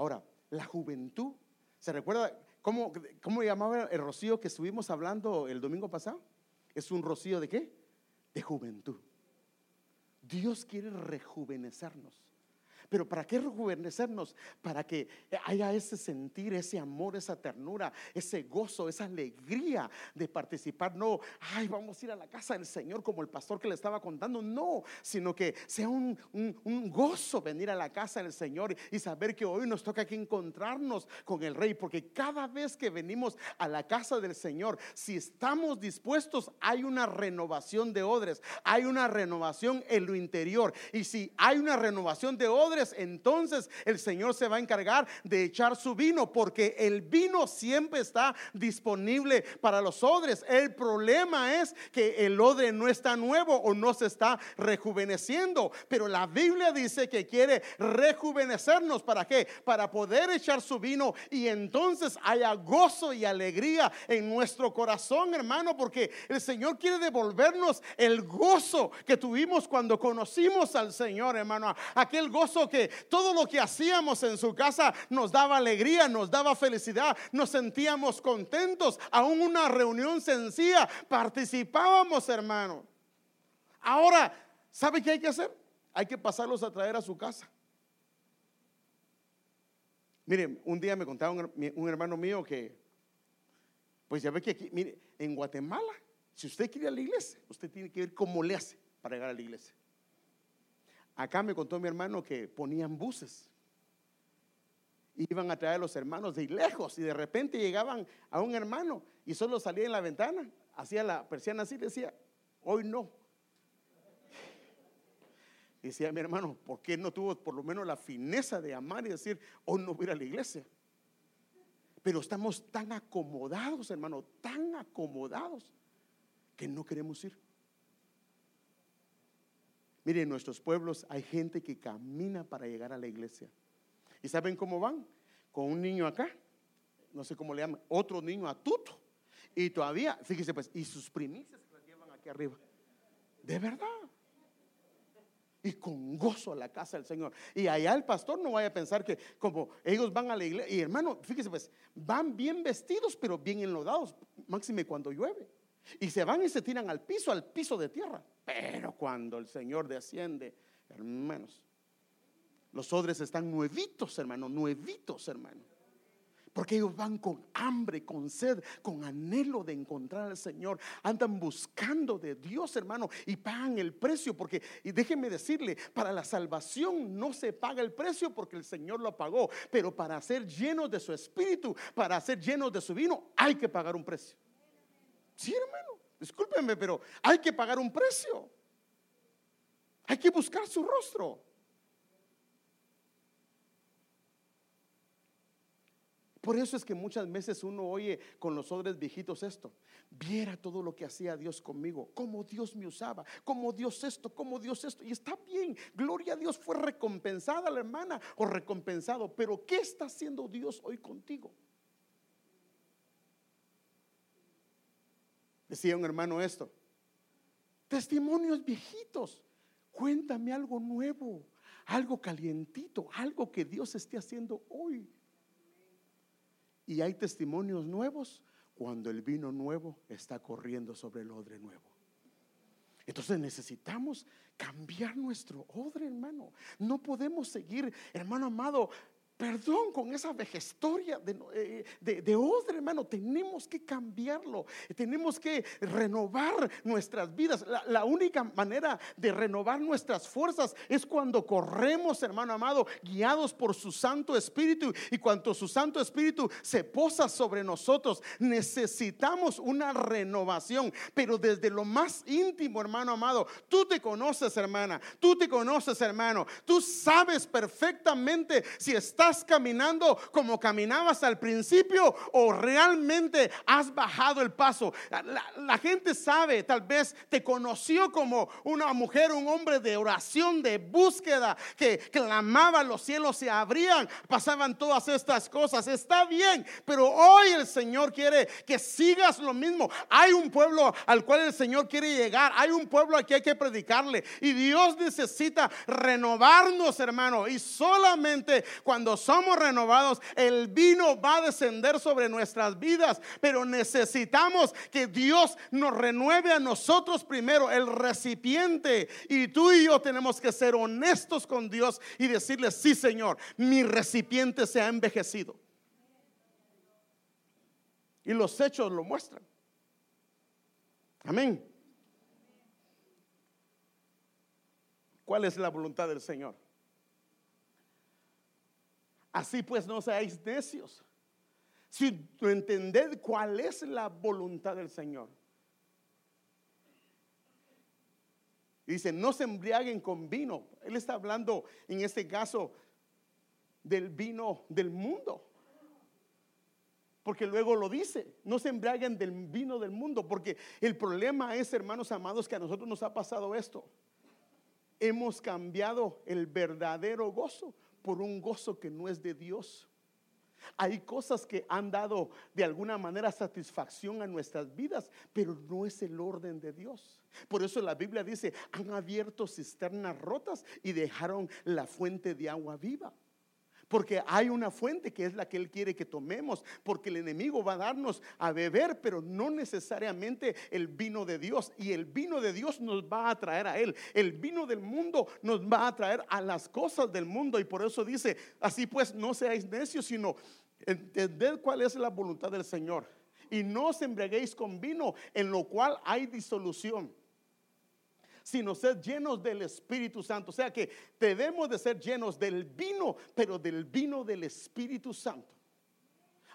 Ahora, la juventud, ¿se recuerda cómo, cómo llamaba el rocío que estuvimos hablando el domingo pasado? Es un rocío de qué? De juventud. Dios quiere rejuvenecernos. Pero ¿para qué rejuvenecernos? Para que haya ese sentir, ese amor, esa ternura, ese gozo, esa alegría de participar. No, ay, vamos a ir a la casa del Señor como el pastor que le estaba contando. No, sino que sea un, un gozo venir a la casa del Señor y saber que hoy nos toca aquí encontrarnos con el Rey. Porque cada vez que venimos a la casa del Señor, si estamos dispuestos, hay una renovación de odres, hay una renovación en lo interior. Y si hay una renovación de odres, entonces el Señor se va a encargar de echar su vino, porque el vino siempre está disponible para los odres. El problema es que el odre no está nuevo o no se está rejuveneciendo, pero la Biblia dice que quiere rejuvenecernos. ¿Para qué? Para poder echar su vino y entonces haya gozo y alegría en nuestro corazón, hermano, porque el Señor quiere devolvernos el gozo que tuvimos cuando conocimos al Señor, hermano. Aquel gozo que todo lo que hacíamos en su casa nos daba alegría, nos daba felicidad, nos sentíamos contentos. Aún una reunión sencilla participábamos, hermano. Ahora, ¿sabe qué hay que hacer? Hay que pasarlos a traer a su casa. Miren, un día me contaba un, hermano mío que, pues ya ve que aquí, mire, en Guatemala, si usted quiere ir a la iglesia, usted tiene que ver cómo le hace para llegar a la iglesia. Acá me contó mi hermano que ponían buses. Iban a traer a los hermanos de lejos y de repente llegaban a un hermano y solo salía en la ventana, hacía la persiana así, decía, hoy no. Decía mi hermano, ¿por qué no tuvo por lo menos la fineza de amar y decir, hoy no voy a ir a la iglesia? Pero estamos tan acomodados, hermano, tan acomodados que no queremos ir. Miren, en nuestros pueblos hay gente que camina para llegar a la iglesia. ¿Y saben cómo van? Con un niño acá, no sé cómo le llaman, otro niño a tuto. Y todavía, fíjese pues, y sus primicias las llevan aquí arriba. De verdad. Y con gozo a la casa del Señor. Y allá el pastor no vaya a pensar que como ellos van a la iglesia. Y hermano, fíjese pues, van bien vestidos, pero bien enlodados. Máxime cuando llueve. Y se van y se tiran al piso, al piso de tierra. Pero cuando el Señor desciende, hermanos, los odres están nuevitos, hermano, nuevitos, hermano. Porque ellos van con hambre, con sed, con anhelo de encontrar al Señor. Andan buscando de Dios, hermano, y pagan el precio. Porque, y déjenme decirle, para la salvación no se paga el precio porque el Señor lo pagó. Pero para ser llenos de su espíritu, para ser llenos de su vino, hay que pagar un precio. Sí, hermano, discúlpenme, pero hay que pagar un precio. Hay que buscar su rostro. Por eso es que muchas veces uno oye con los odres viejitos esto. Viera todo lo que hacía Dios conmigo, cómo Dios me usaba, cómo Dios esto, cómo Dios esto. Y está bien, gloria a Dios, fue recompensada la hermana o recompensado. Pero ¿qué está haciendo Dios hoy contigo? Decía un hermano esto. Testimonios viejitos. Cuéntame algo nuevo, algo calientito, algo que Dios esté haciendo hoy. Y hay testimonios nuevos cuando el vino nuevo está corriendo sobre el odre nuevo. Entonces necesitamos cambiar nuestro odre, hermano. No podemos seguir, hermano amado, perdón con esa vejestoria de, eh, de, de, odre, hermano. Tenemos que cambiarlo. Tenemos que renovar nuestras vidas. La, la, única manera de renovar nuestras fuerzas es cuando corremos, hermano amado, guiados por su Santo Espíritu. Y cuando su Santo Espíritu se posa sobre nosotros, necesitamos una renovación. Pero desde lo más íntimo, hermano amado, tú te conoces, hermana. Tú te conoces, hermano. Tú sabes perfectamente si estás caminando como caminabas al principio o realmente has bajado el paso. La, gente sabe, tal vez te conoció como una mujer, un hombre de oración, de búsqueda, que clamaba, los cielos se abrían, pasaban todas estas cosas. Está bien, pero hoy el Señor quiere que sigas lo mismo. Hay un pueblo al cual el Señor quiere llegar, hay un pueblo al que hay que predicarle y Dios necesita renovarnos, hermano, y solamente cuando somos renovados, el vino va a descender sobre nuestras vidas, pero necesitamos que Dios nos renueve a nosotros primero, el recipiente. Y tú y yo tenemos que ser honestos con Dios y decirle, sí Señor, mi recipiente se ha envejecido. Y los hechos lo muestran. Amén. ¿Cuál es la voluntad del Señor? Así pues no seáis necios. Si entended cuál es la voluntad del Señor. Dice, no se embriaguen con vino. Él está hablando en este caso del vino del mundo. Porque luego lo dice, no se embriaguen del vino del mundo. Porque el problema es, hermanos amados, que a nosotros nos ha pasado esto. Hemos cambiado el verdadero gozo por un gozo que no es de Dios. Hay cosas que han dado de alguna manera satisfacción a nuestras vidas, pero no es el orden de Dios. Por eso la Biblia dice, han abierto cisternas rotas y dejaron la fuente de agua viva. Porque hay una fuente que es la que Él quiere que tomemos. Porque el enemigo va a darnos a beber, pero no necesariamente el vino de Dios. Y el vino de Dios nos va a traer a Él. El vino del mundo nos va a traer a las cosas del mundo. Y por eso dice, así pues no seáis necios, sino entended cuál es la voluntad del Señor. Y no os embriaguéis con vino, en lo cual hay disolución sino ser llenos del Espíritu Santo. O sea que debemos de ser llenos del vino, pero del vino del Espíritu Santo.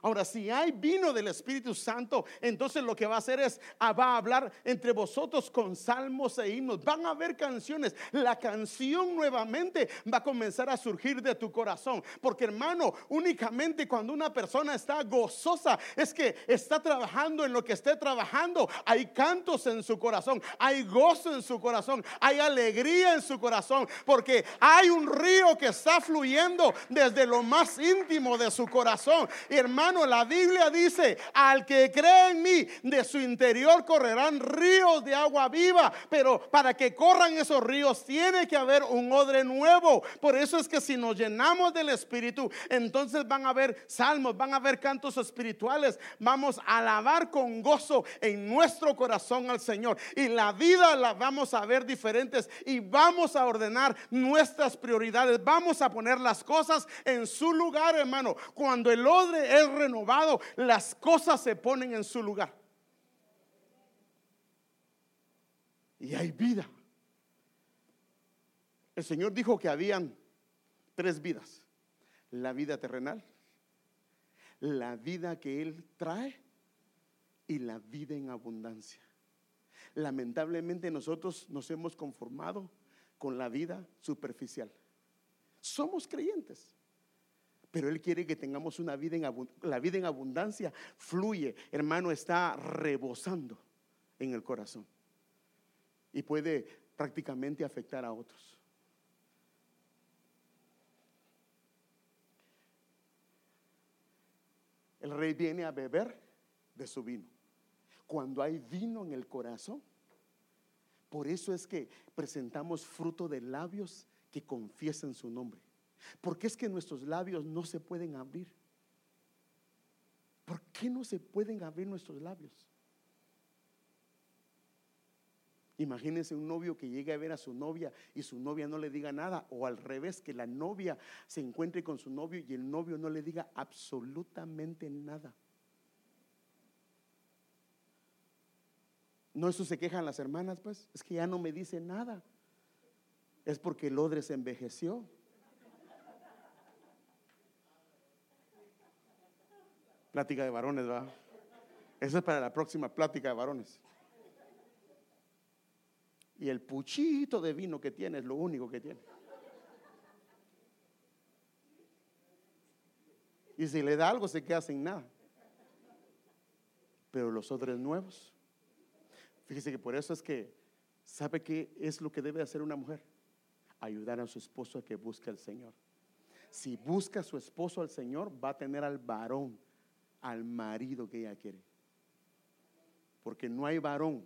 Ahora, si hay vino del Espíritu Santo, entonces lo que va a hacer es, ah, va a hablar entre vosotros con salmos e himnos. Van a haber canciones. La canción nuevamente va a comenzar a surgir de tu corazón. Porque hermano, únicamente cuando una persona está gozosa, es que está trabajando en lo que esté trabajando. Hay cantos en su corazón, hay gozo en su corazón, hay alegría en su corazón. Porque hay un río que está fluyendo desde lo más íntimo de su corazón. Y hermano, la Biblia dice, al que cree en mí, de su interior correrán ríos de agua viva. Pero para que corran esos ríos tiene que haber un odre nuevo. Por eso es que si nos llenamos del Espíritu, entonces van a haber salmos, van a haber cantos espirituales. Vamos a alabar con gozo en nuestro corazón al Señor. Y la vida la vamos a ver diferentes y vamos a ordenar nuestras prioridades. Vamos a poner las cosas en su lugar, hermano. Cuando el odre es renovado, las cosas se ponen en su lugar. Y hay vida. El Señor dijo que habían tres vidas. La vida terrenal, la vida que Él trae y la vida en abundancia. Lamentablemente nosotros nos hemos conformado con la vida superficial. Somos creyentes. Pero Él quiere que tengamos una vida en la vida en abundancia. Fluye, hermano, está rebosando en el corazón. Y puede prácticamente afectar a otros. El rey viene a beber de su vino. Cuando hay vino en el corazón, por eso es que presentamos fruto de labios que confiesen su nombre. Porque es que nuestros labios no se pueden abrir. ¿Por qué no se pueden abrir nuestros labios? Imagínense un novio que llegue a ver a su novia y su novia no le diga nada, o al revés, que la novia se encuentre con su novio y el novio no le diga absolutamente nada. No, eso se quejan las hermanas, pues, es que ya no me dice nada. Es porque el odre se envejeció. Plática de varones, va. Eso es para la próxima plática de varones. Y el puchito de vino que tiene es lo único que tiene. Y si le da algo se queda sin nada. Pero los otros nuevos, fíjese que por eso es que, ¿sabe qué es lo que debe hacer una mujer? Ayudar a su esposo a que busque al Señor. Si busca a su esposo al Señor, va a tener al varón al marido que ella quiere. Porque no hay varón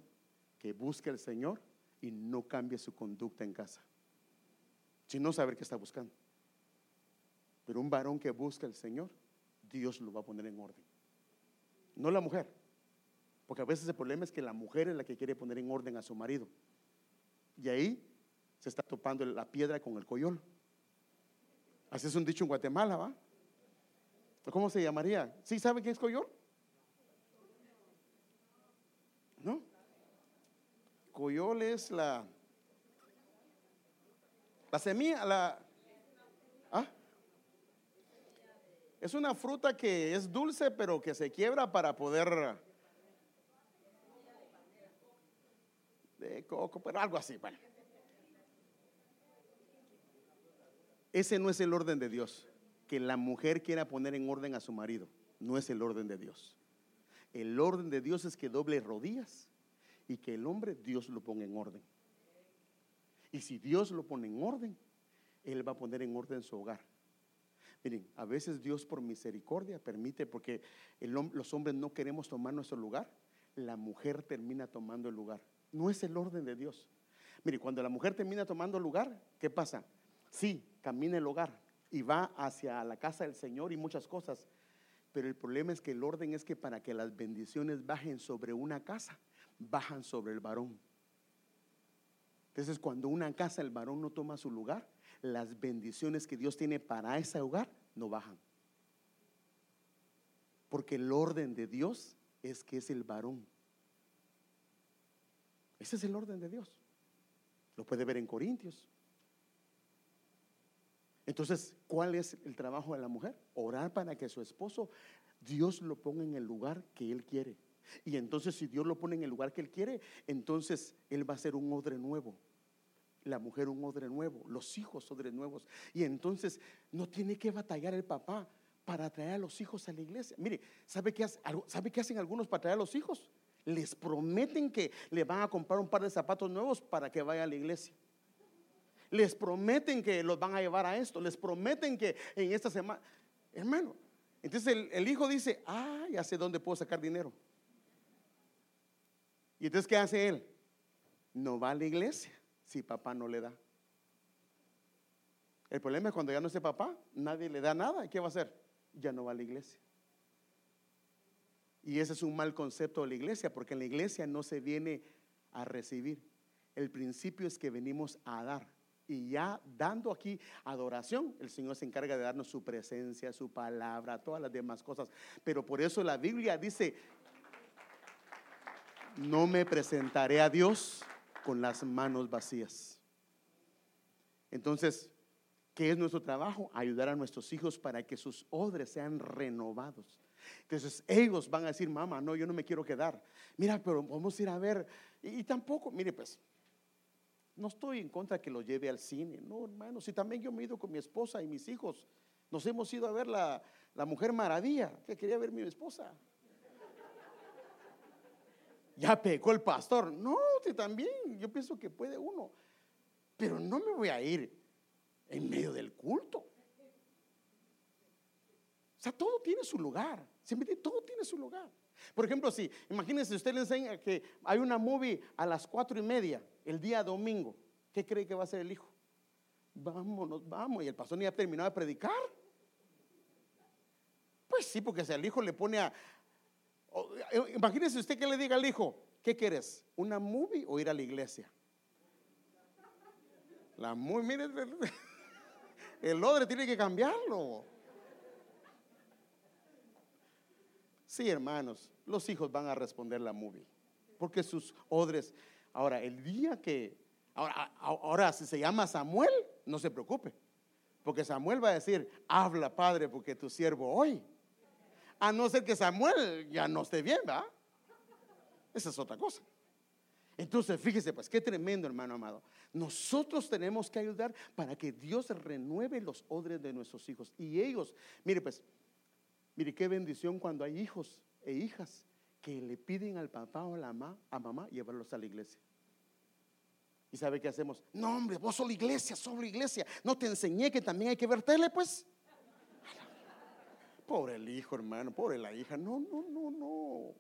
que busque al Señor y no cambie su conducta en casa. Si no saber qué está buscando. Pero un varón que busca al Señor, Dios lo va a poner en orden. No la mujer. Porque a veces el problema es que la mujer es la que quiere poner en orden a su marido. Y ahí se está topando la piedra con el coyol. Así es un dicho en Guatemala, ¿va? ¿Cómo se llamaría? ¿Sí sabe qué es coyol? ¿No? Coyol es la la semilla, la ¿ah? Es una fruta que es dulce pero que se quiebra para poder de coco, pero algo así, bueno. Ese no es el orden de Dios que la mujer quiera poner en orden a su marido. No es el orden de Dios. El orden de Dios es que doble rodillas y que el hombre Dios lo ponga en orden. Y si Dios lo pone en orden, Él va a poner en orden su hogar. Miren, a veces Dios por misericordia permite, porque los hombres no queremos tomar nuestro lugar, la mujer termina tomando el lugar. No es el orden de Dios. Mire, cuando la mujer termina tomando lugar, ¿qué pasa? Sí, camina el hogar, y va hacia la casa del Señor y muchas cosas. Pero el problema es que el orden es que para que las bendiciones bajen sobre una casa, bajan sobre el varón. Entonces cuando una casa el varón no toma su lugar, las bendiciones que Dios tiene para ese hogar no bajan. Porque el orden de Dios es que es el varón. Ese es el orden de Dios. Lo puede ver en Corintios. Entonces, ¿cuál es el trabajo de la mujer? Orar para que su esposo Dios lo ponga en el lugar que Él quiere. Y entonces si Dios lo pone en el lugar que Él quiere, entonces Él va a ser un odre nuevo. La mujer un odre nuevo, los hijos odres nuevos. Y entonces no tiene que batallar el papá para traer a los hijos a la iglesia. Mire, ¿sabe qué, ¿sabe qué hacen algunos para traer a los hijos? Les prometen que le van a comprar un par de zapatos nuevos para que vaya a la iglesia. Les prometen que los van a llevar a esto. Les prometen que en esta semana, hermano. Entonces el, hijo dice, ah, ya sé dónde puedo sacar dinero. Y entonces, ¿qué hace él? No va a la iglesia si papá no le da. El problema es cuando ya no esté papá, nadie le da nada. ¿Y qué va a hacer? Ya no va a la iglesia. Y ese es un mal concepto de la iglesia, porque en la iglesia no se viene a recibir. El principio es que venimos a dar. Y ya dando aquí adoración, el Señor se encarga de darnos su presencia, su palabra, todas las demás cosas. Pero por eso la Biblia dice, no me presentaré a Dios con las manos vacías. Entonces, ¿qué es nuestro trabajo? Ayudar a nuestros hijos para que sus odres sean renovados. Entonces ellos van a decir, mamá, no, yo no me quiero quedar. Mira, pero vamos a ir a ver. Y, tampoco, mire, pues, no estoy en contra que lo lleve al cine. No, hermano, si también yo me he ido con mi esposa y mis hijos. Nos hemos ido a ver la, la Mujer Maravilla, que quería ver mi esposa ya pecó el pastor. No, sí, también, yo pienso que puede uno. Pero no me voy a ir en medio del culto. O sea, todo tiene su lugar. Siempre todo tiene su lugar. Por ejemplo, si imagínense, usted le enseña que hay una movie a las cuatro y media el día domingo, ¿qué cree que va a hacer el hijo? Vámonos, vamos. Y el pastor ni ha terminado de predicar. Pues sí, porque si al hijo le pone a, eh, imagínese usted que le diga al hijo, ¿qué quieres? ¿Una movie o ir a la iglesia? La movie, mire, el odre tiene que cambiarlo. Sí, hermanos, los hijos van a responder la movie, porque sus odres. Ahora, el día que, ahora, ahora si se llama Samuel, no se preocupe, porque Samuel va a decir, habla Padre, porque tu siervo hoy a no ser que Samuel ya no esté bien, ¿va? Esa es otra cosa. Entonces, fíjese, pues qué tremendo, hermano amado. Nosotros tenemos que ayudar para que Dios renueve los odres de nuestros hijos. Y ellos, mire, pues, mire qué bendición cuando hay hijos e hijas que le piden al papá o a la mamá, a mamá llevarlos a la iglesia. ¿Y sabe qué hacemos? No, hombre, vos sos la iglesia, sos la iglesia. No te enseñé que también hay que verterle, pues. Pobre el hijo, hermano, pobre la hija. No, no, no, no.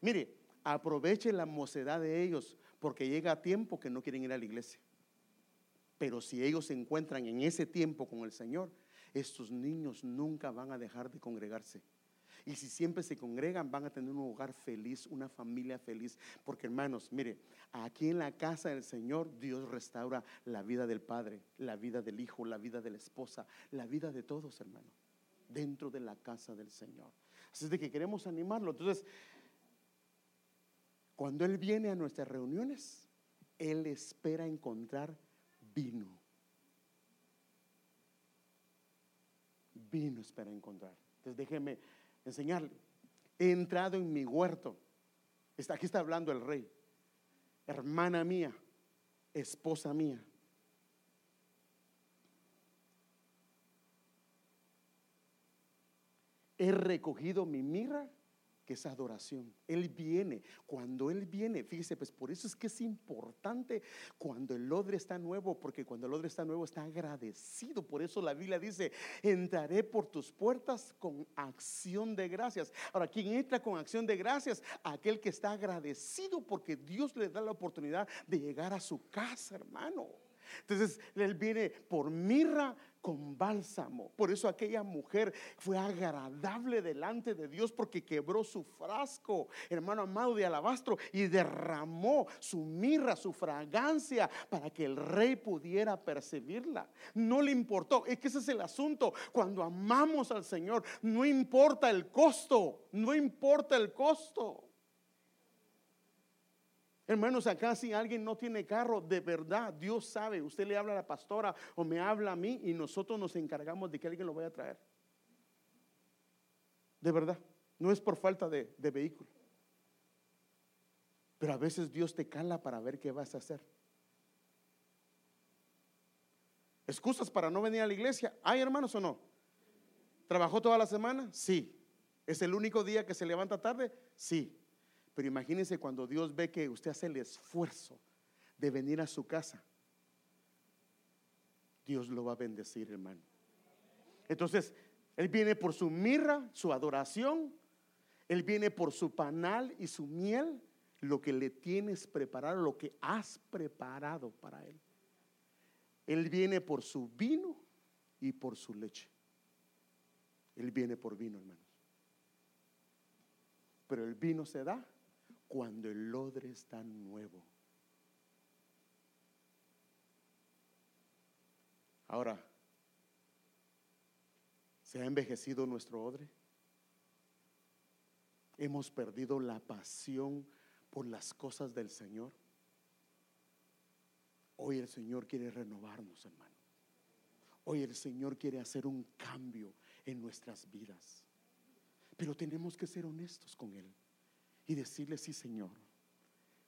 Mire, aproveche la mocedad de ellos porque llega tiempo que no quieren ir a la iglesia. Pero si ellos se encuentran en ese tiempo con el Señor, estos niños nunca van a dejar de congregarse. Y si siempre se congregan, van a tener un hogar feliz, una familia feliz. Porque hermanos, mire, aquí en la casa del Señor, Dios restaura la vida del Padre, la vida del Hijo, la vida de la esposa, la vida de todos, hermanos dentro de la casa del Señor. Así es de que queremos animarlo. Entonces, cuando Él viene a nuestras reuniones, Él espera encontrar vino. Vino espera encontrar. Entonces déjeme enseñarle. He entrado en mi huerto. Aquí está hablando el rey. Hermana mía, esposa mía. he recogido mi mirra, que es adoración. Él viene. Cuando Él viene, fíjese, pues por eso es que es importante cuando el odre está nuevo, porque cuando el odre está nuevo está agradecido. Por eso la Biblia dice, entraré por tus puertas con acción de gracias. Ahora, ¿quién entra con acción de gracias? Aquel que está agradecido porque Dios le da la oportunidad de llegar a su casa, hermano. Entonces, Él viene por mirra, con bálsamo. Por eso aquella mujer fue agradable delante de Dios porque quebró su frasco, hermano amado de alabastro, y derramó su mirra, su fragancia, para que el rey pudiera percibirla. No le importó. Es que ese es el asunto. Cuando amamos al Señor, no importa el costo, no importa el costo. Hermanos, acá si alguien no tiene carro, de verdad, Dios sabe, usted le habla a la pastora o me habla a mí y nosotros nos encargamos de que alguien lo vaya a traer. De verdad, no es por falta de, de vehículo. Pero a veces Dios te cala para ver qué vas a hacer. ¿Excusas para no venir a la iglesia? ¿Hay hermanos o no? ¿Trabajó toda la semana? Sí. ¿Es el único día que se levanta tarde? Sí. Pero imagínense cuando Dios ve que usted hace el esfuerzo de venir a su casa. Dios lo va a bendecir, hermano. Entonces, Él viene por su mirra, su adoración. Él viene por su panal y su miel, lo que le tienes preparado, lo que has preparado para Él. Él viene por su vino y por su leche. Él viene por vino, hermanos. Pero el vino se da cuando el odre está nuevo. Ahora, ¿se ha envejecido nuestro odre? ¿Hemos perdido la pasión por las cosas del Señor? Hoy el Señor quiere renovarnos, hermano. Hoy el Señor quiere hacer un cambio en nuestras vidas. Pero tenemos que ser honestos con Él y decirle, sí, Señor,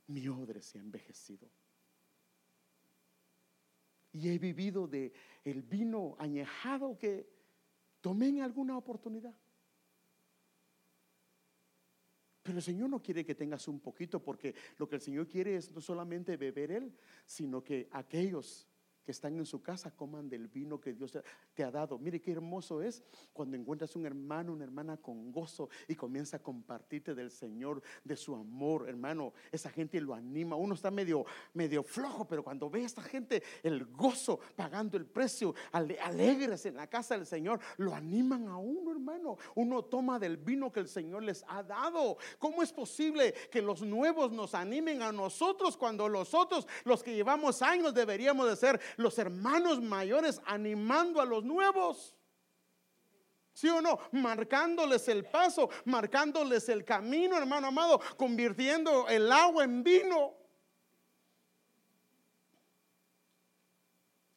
mi odre se ha envejecido. Y he vivido de el vino añejado que tomé en alguna oportunidad. Pero el Señor no quiere que tengas un poquito, porque lo que el Señor quiere es no solamente beber Él, sino que aquellos que están en su casa coman del vino que Dios te ha dado. Mire qué hermoso es cuando encuentras un hermano, una hermana con gozo y comienza a compartirte del Señor, de su amor, hermano. Esa gente lo anima. Uno está medio, medio flojo, pero cuando ve a esta gente el gozo pagando el precio, alegres en la casa del Señor, lo animan a uno, hermano. Uno toma del vino que el Señor les ha dado. ¿Cómo es posible que los nuevos nos animen a nosotros cuando los otros, los que llevamos años, deberíamos de ser los hermanos mayores animando a los nuevos. ¿Sí o no? Marcándoles el paso, marcándoles el camino, hermano amado, convirtiendo el agua en vino.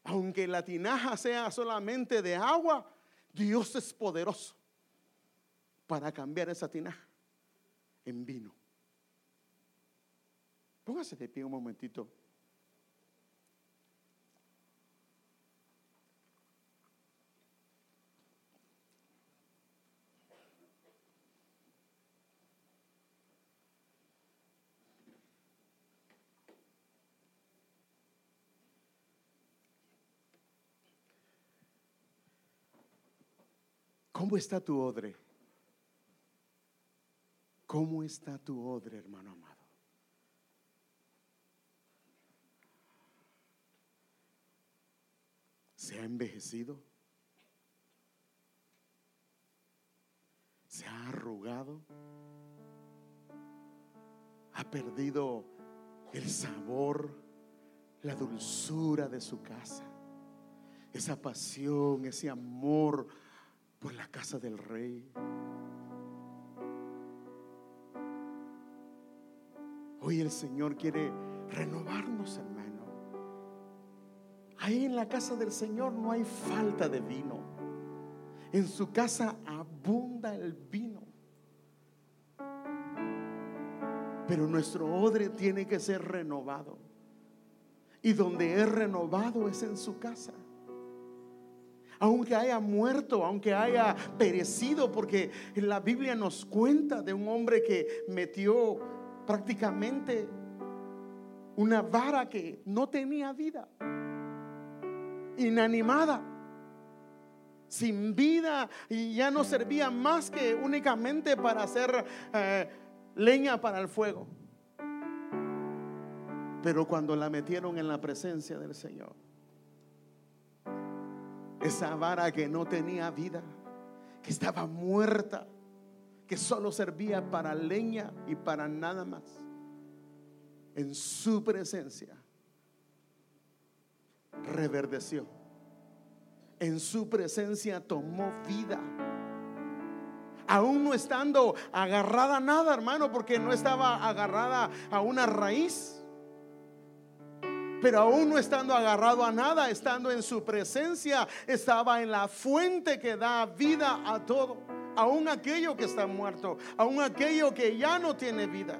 Aunque la tinaja sea solamente de agua, Dios es poderoso para cambiar esa tinaja en vino. Póngase de pie un momentito. ¿Cómo está tu odre? ¿Cómo está tu odre, hermano amado? ¿Se ha envejecido? ¿Se ha arrugado? ¿Ha perdido el sabor, la dulzura de su casa? Esa pasión, ese amor por la casa del rey. Hoy el Señor quiere renovarnos, hermano. Ahí en la casa del Señor no hay falta de vino. En su casa abunda el vino. Pero nuestro odre tiene que ser renovado. Y donde es renovado es en su casa aunque haya muerto, aunque haya perecido, porque la Biblia nos cuenta de un hombre que metió prácticamente una vara que no tenía vida, inanimada, sin vida, y ya no servía más que únicamente para hacer eh, leña para el fuego. Pero cuando la metieron en la presencia del Señor, esa vara que no tenía vida, que estaba muerta, que solo servía para leña y para nada más. En su presencia reverdeció. En su presencia tomó vida. Aún no estando agarrada a nada, hermano, porque no estaba agarrada a una raíz pero aún no estando agarrado a nada, estando en su presencia, estaba en la fuente que da vida a todo. aún aquello que está muerto, aún aquello que ya no tiene vida.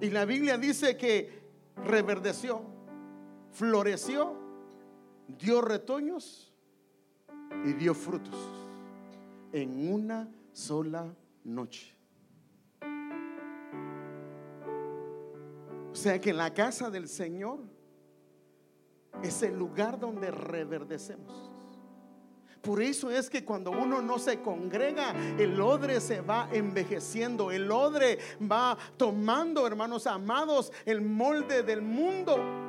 Y la Biblia dice que reverdeció, floreció, dio retoños y dio frutos en una sola noche. O sea que la casa del Señor es el lugar donde reverdecemos. Por eso es que cuando uno no se congrega, el odre se va envejeciendo, el odre va tomando, hermanos amados, el molde del mundo.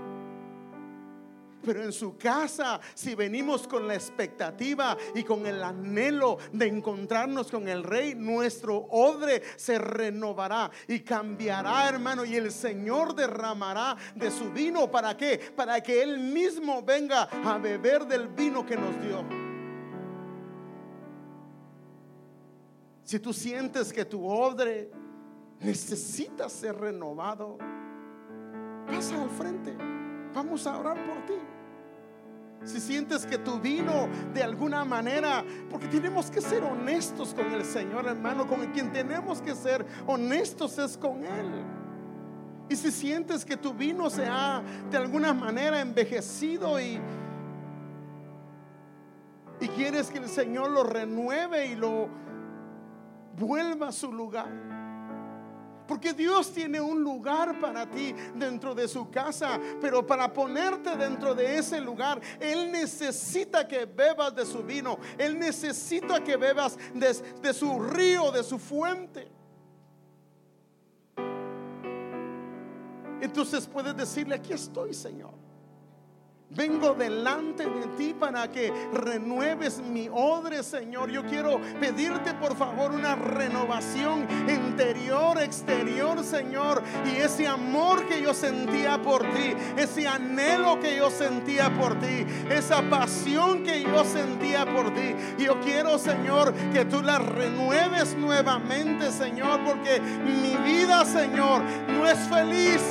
Pero en su casa, si venimos con la expectativa y con el anhelo de encontrarnos con el rey, nuestro odre se renovará y cambiará, hermano, y el Señor derramará de su vino. ¿Para qué? Para que Él mismo venga a beber del vino que nos dio. Si tú sientes que tu odre necesita ser renovado, pasa al frente. Vamos a orar por ti. Si sientes que tu vino de alguna manera, porque tenemos que ser honestos con el Señor, hermano, con quien tenemos que ser honestos es con Él. Y si sientes que tu vino se ha de alguna manera envejecido y, y quieres que el Señor lo renueve y lo vuelva a su lugar. Porque Dios tiene un lugar para ti dentro de su casa, pero para ponerte dentro de ese lugar, Él necesita que bebas de su vino, Él necesita que bebas de, su río, de su fuente. Entonces puedes decirle, aquí estoy, Señor. Vengo delante de ti para que renueves mi odre, Señor. Yo quiero pedirte, por favor, una renovación interior, exterior, Señor. Y ese amor que yo sentía por ti, ese anhelo que yo sentía por ti, esa pasión que yo sentía por ti. Yo quiero, Señor, que tú la renueves nuevamente, Señor, porque mi vida, Señor, no es feliz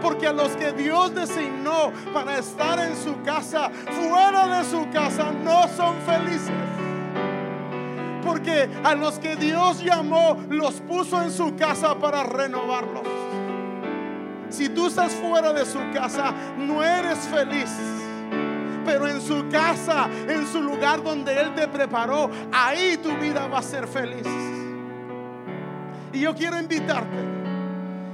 porque a los que Dios designó para estar en su casa, fuera de su casa, no son felices. Porque a los que Dios llamó, los puso en su casa para renovarlos. Si tú estás fuera de su casa, no eres feliz pero en su casa, en su lugar donde Él te preparó, ahí tu vida va a ser feliz. Y yo quiero invitarte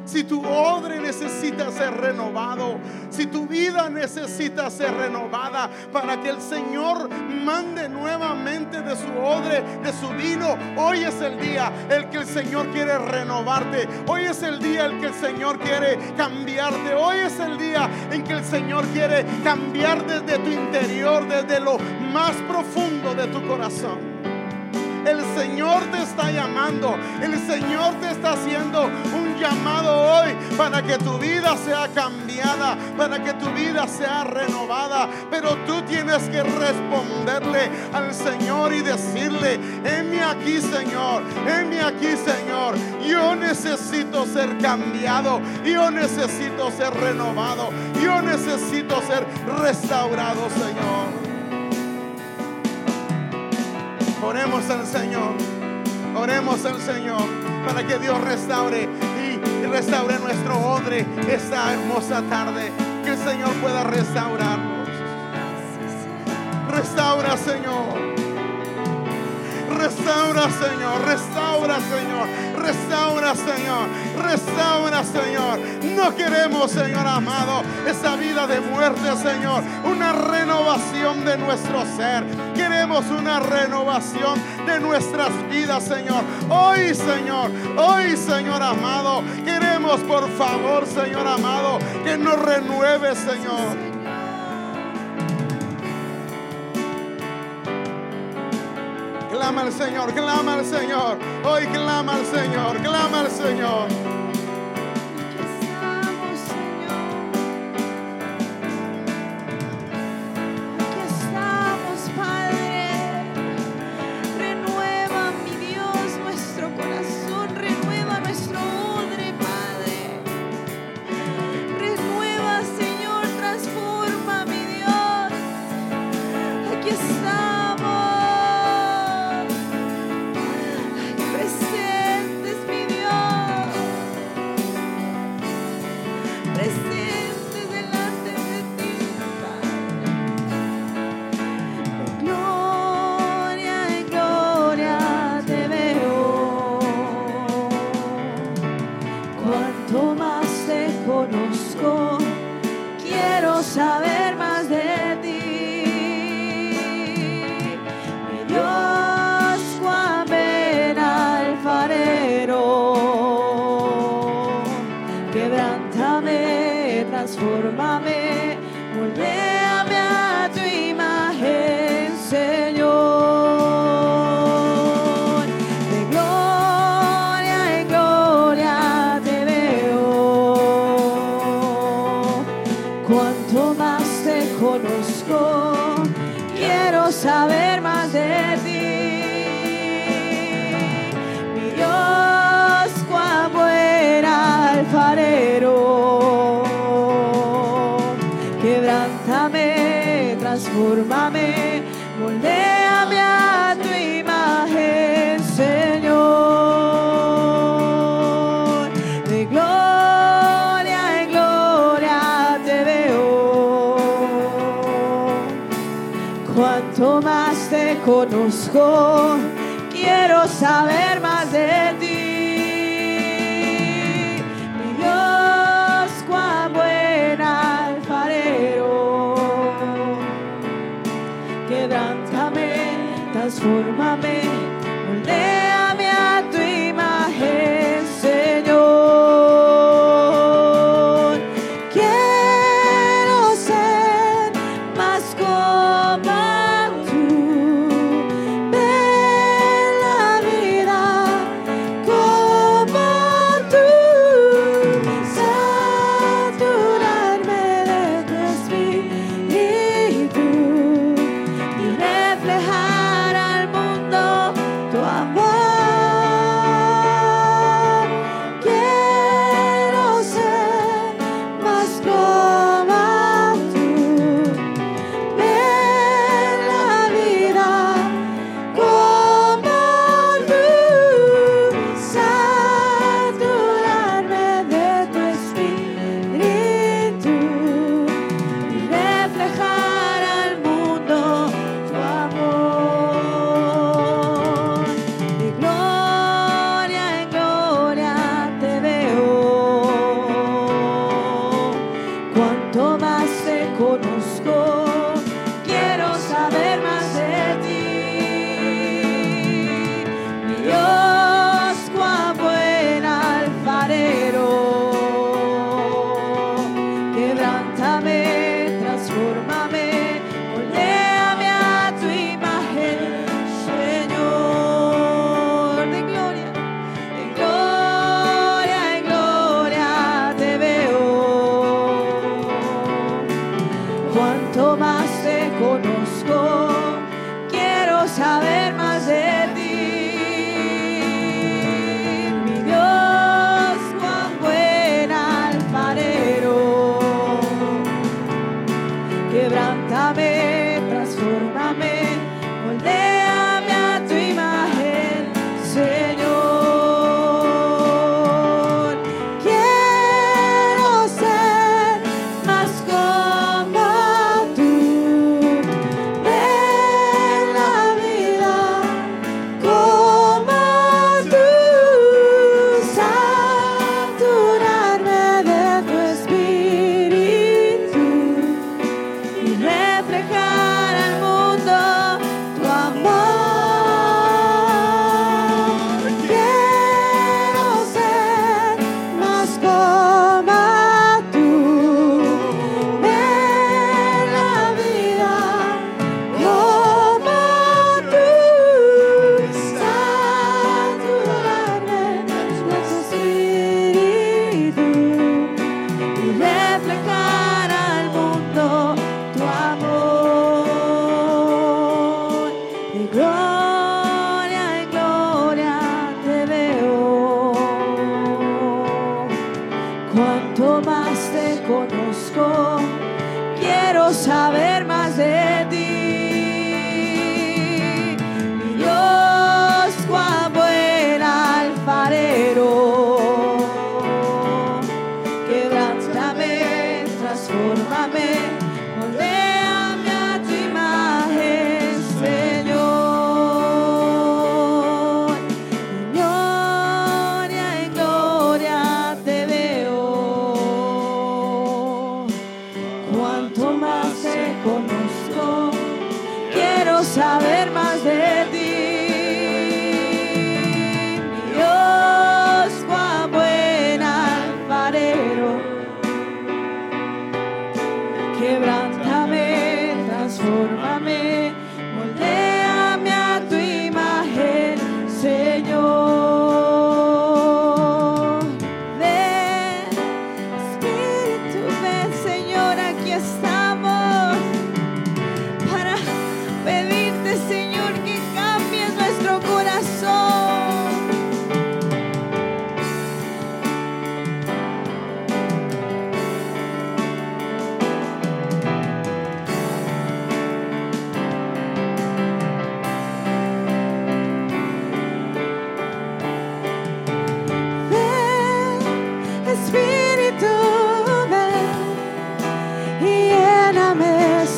si tu odre necesita ser renovado, si tu vida necesita ser renovada para que el Señor mande nuevamente de su odre, de su vino, hoy es el día el que el Señor quiere renovarte. Hoy es el día el que el Señor quiere cambiarte. Hoy es el día en que el Señor quiere cambiar desde tu interior, desde lo más profundo de tu corazón. El Señor te está llamando. El Señor te está haciendo un llamado hoy para que tu vida sea cambiada, para que tu vida sea renovada. Pero tú tienes que responderle al Señor y decirle, heme aquí Señor, heme aquí Señor. Yo necesito ser cambiado, yo necesito ser renovado, yo necesito ser restaurado Señor. Oremos al Señor. Oremos al Señor para que Dios restaure y restaure nuestro odre esta hermosa tarde. Que el Señor pueda restaurarnos. Restaura, Señor. Restaura, Señor. Restaura, Señor. Restaura, Señor. Restaura, Señor. No queremos, Señor amado, esa vida de muerte, Señor. Una renovación de nuestro ser. Queremos una renovación de nuestras vidas, Señor. Hoy, Señor. Hoy, Señor amado. Queremos, por favor, Señor amado, que nos renueve, Señor. Clama al Señor, clama al Señor. Hoy clama al Señor, clama al Señor. Quebrántame, transfórmame, moldeame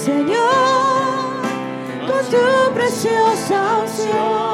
Señor, con tu preciosa unción.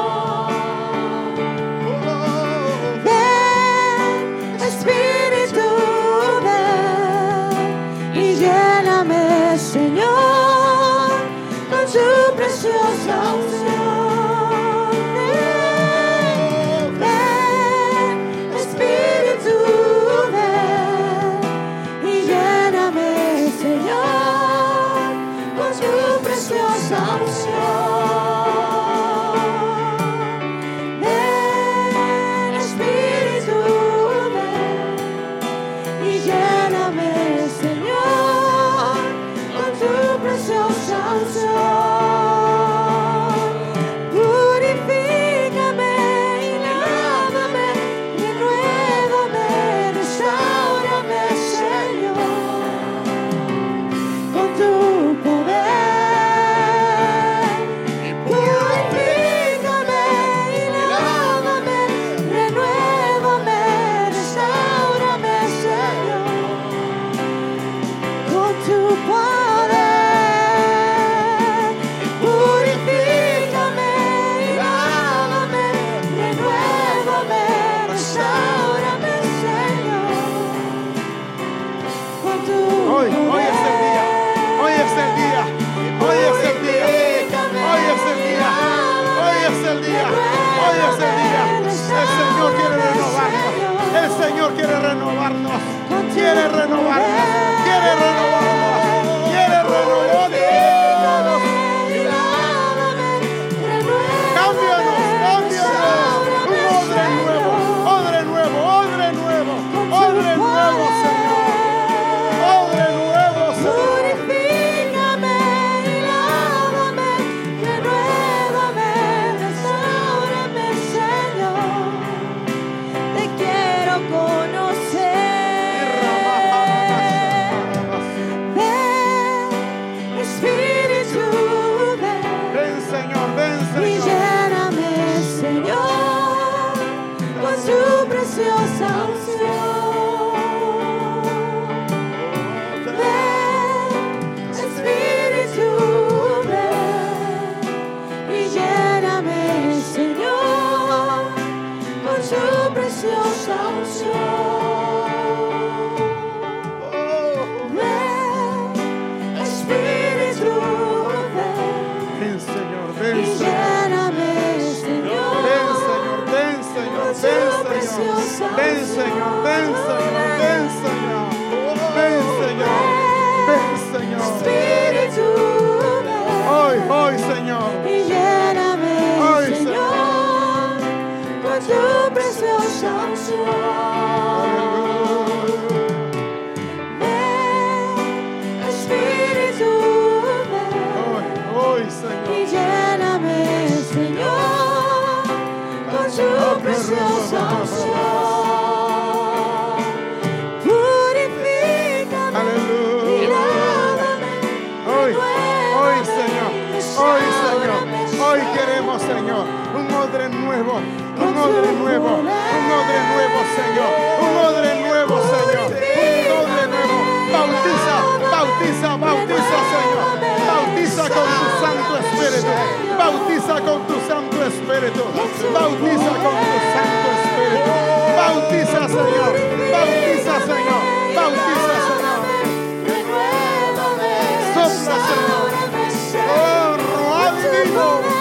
Ven, Señor, ven, Señor, ven, Señor. Ven, Señor. Espíritu, hoy, hoy, Señor. Y lléname, hoy, Señor, con tu preciosa unción. Y lléname, Señor, con su preciosa unción. odre nuevo, un odre nuevo, Señor, un odre nuevo, Señor, un odre nuevo. Bautiza, bautiza, bautiza, Señor. Bautiza con tu Santo Espíritu. Bautiza con tu Santo Espíritu. Bautiza con tu Santo Espíritu. Bautiza, Señor. Bautiza, Señor. Bautiza, Señor. Sopla, Señor. Oh,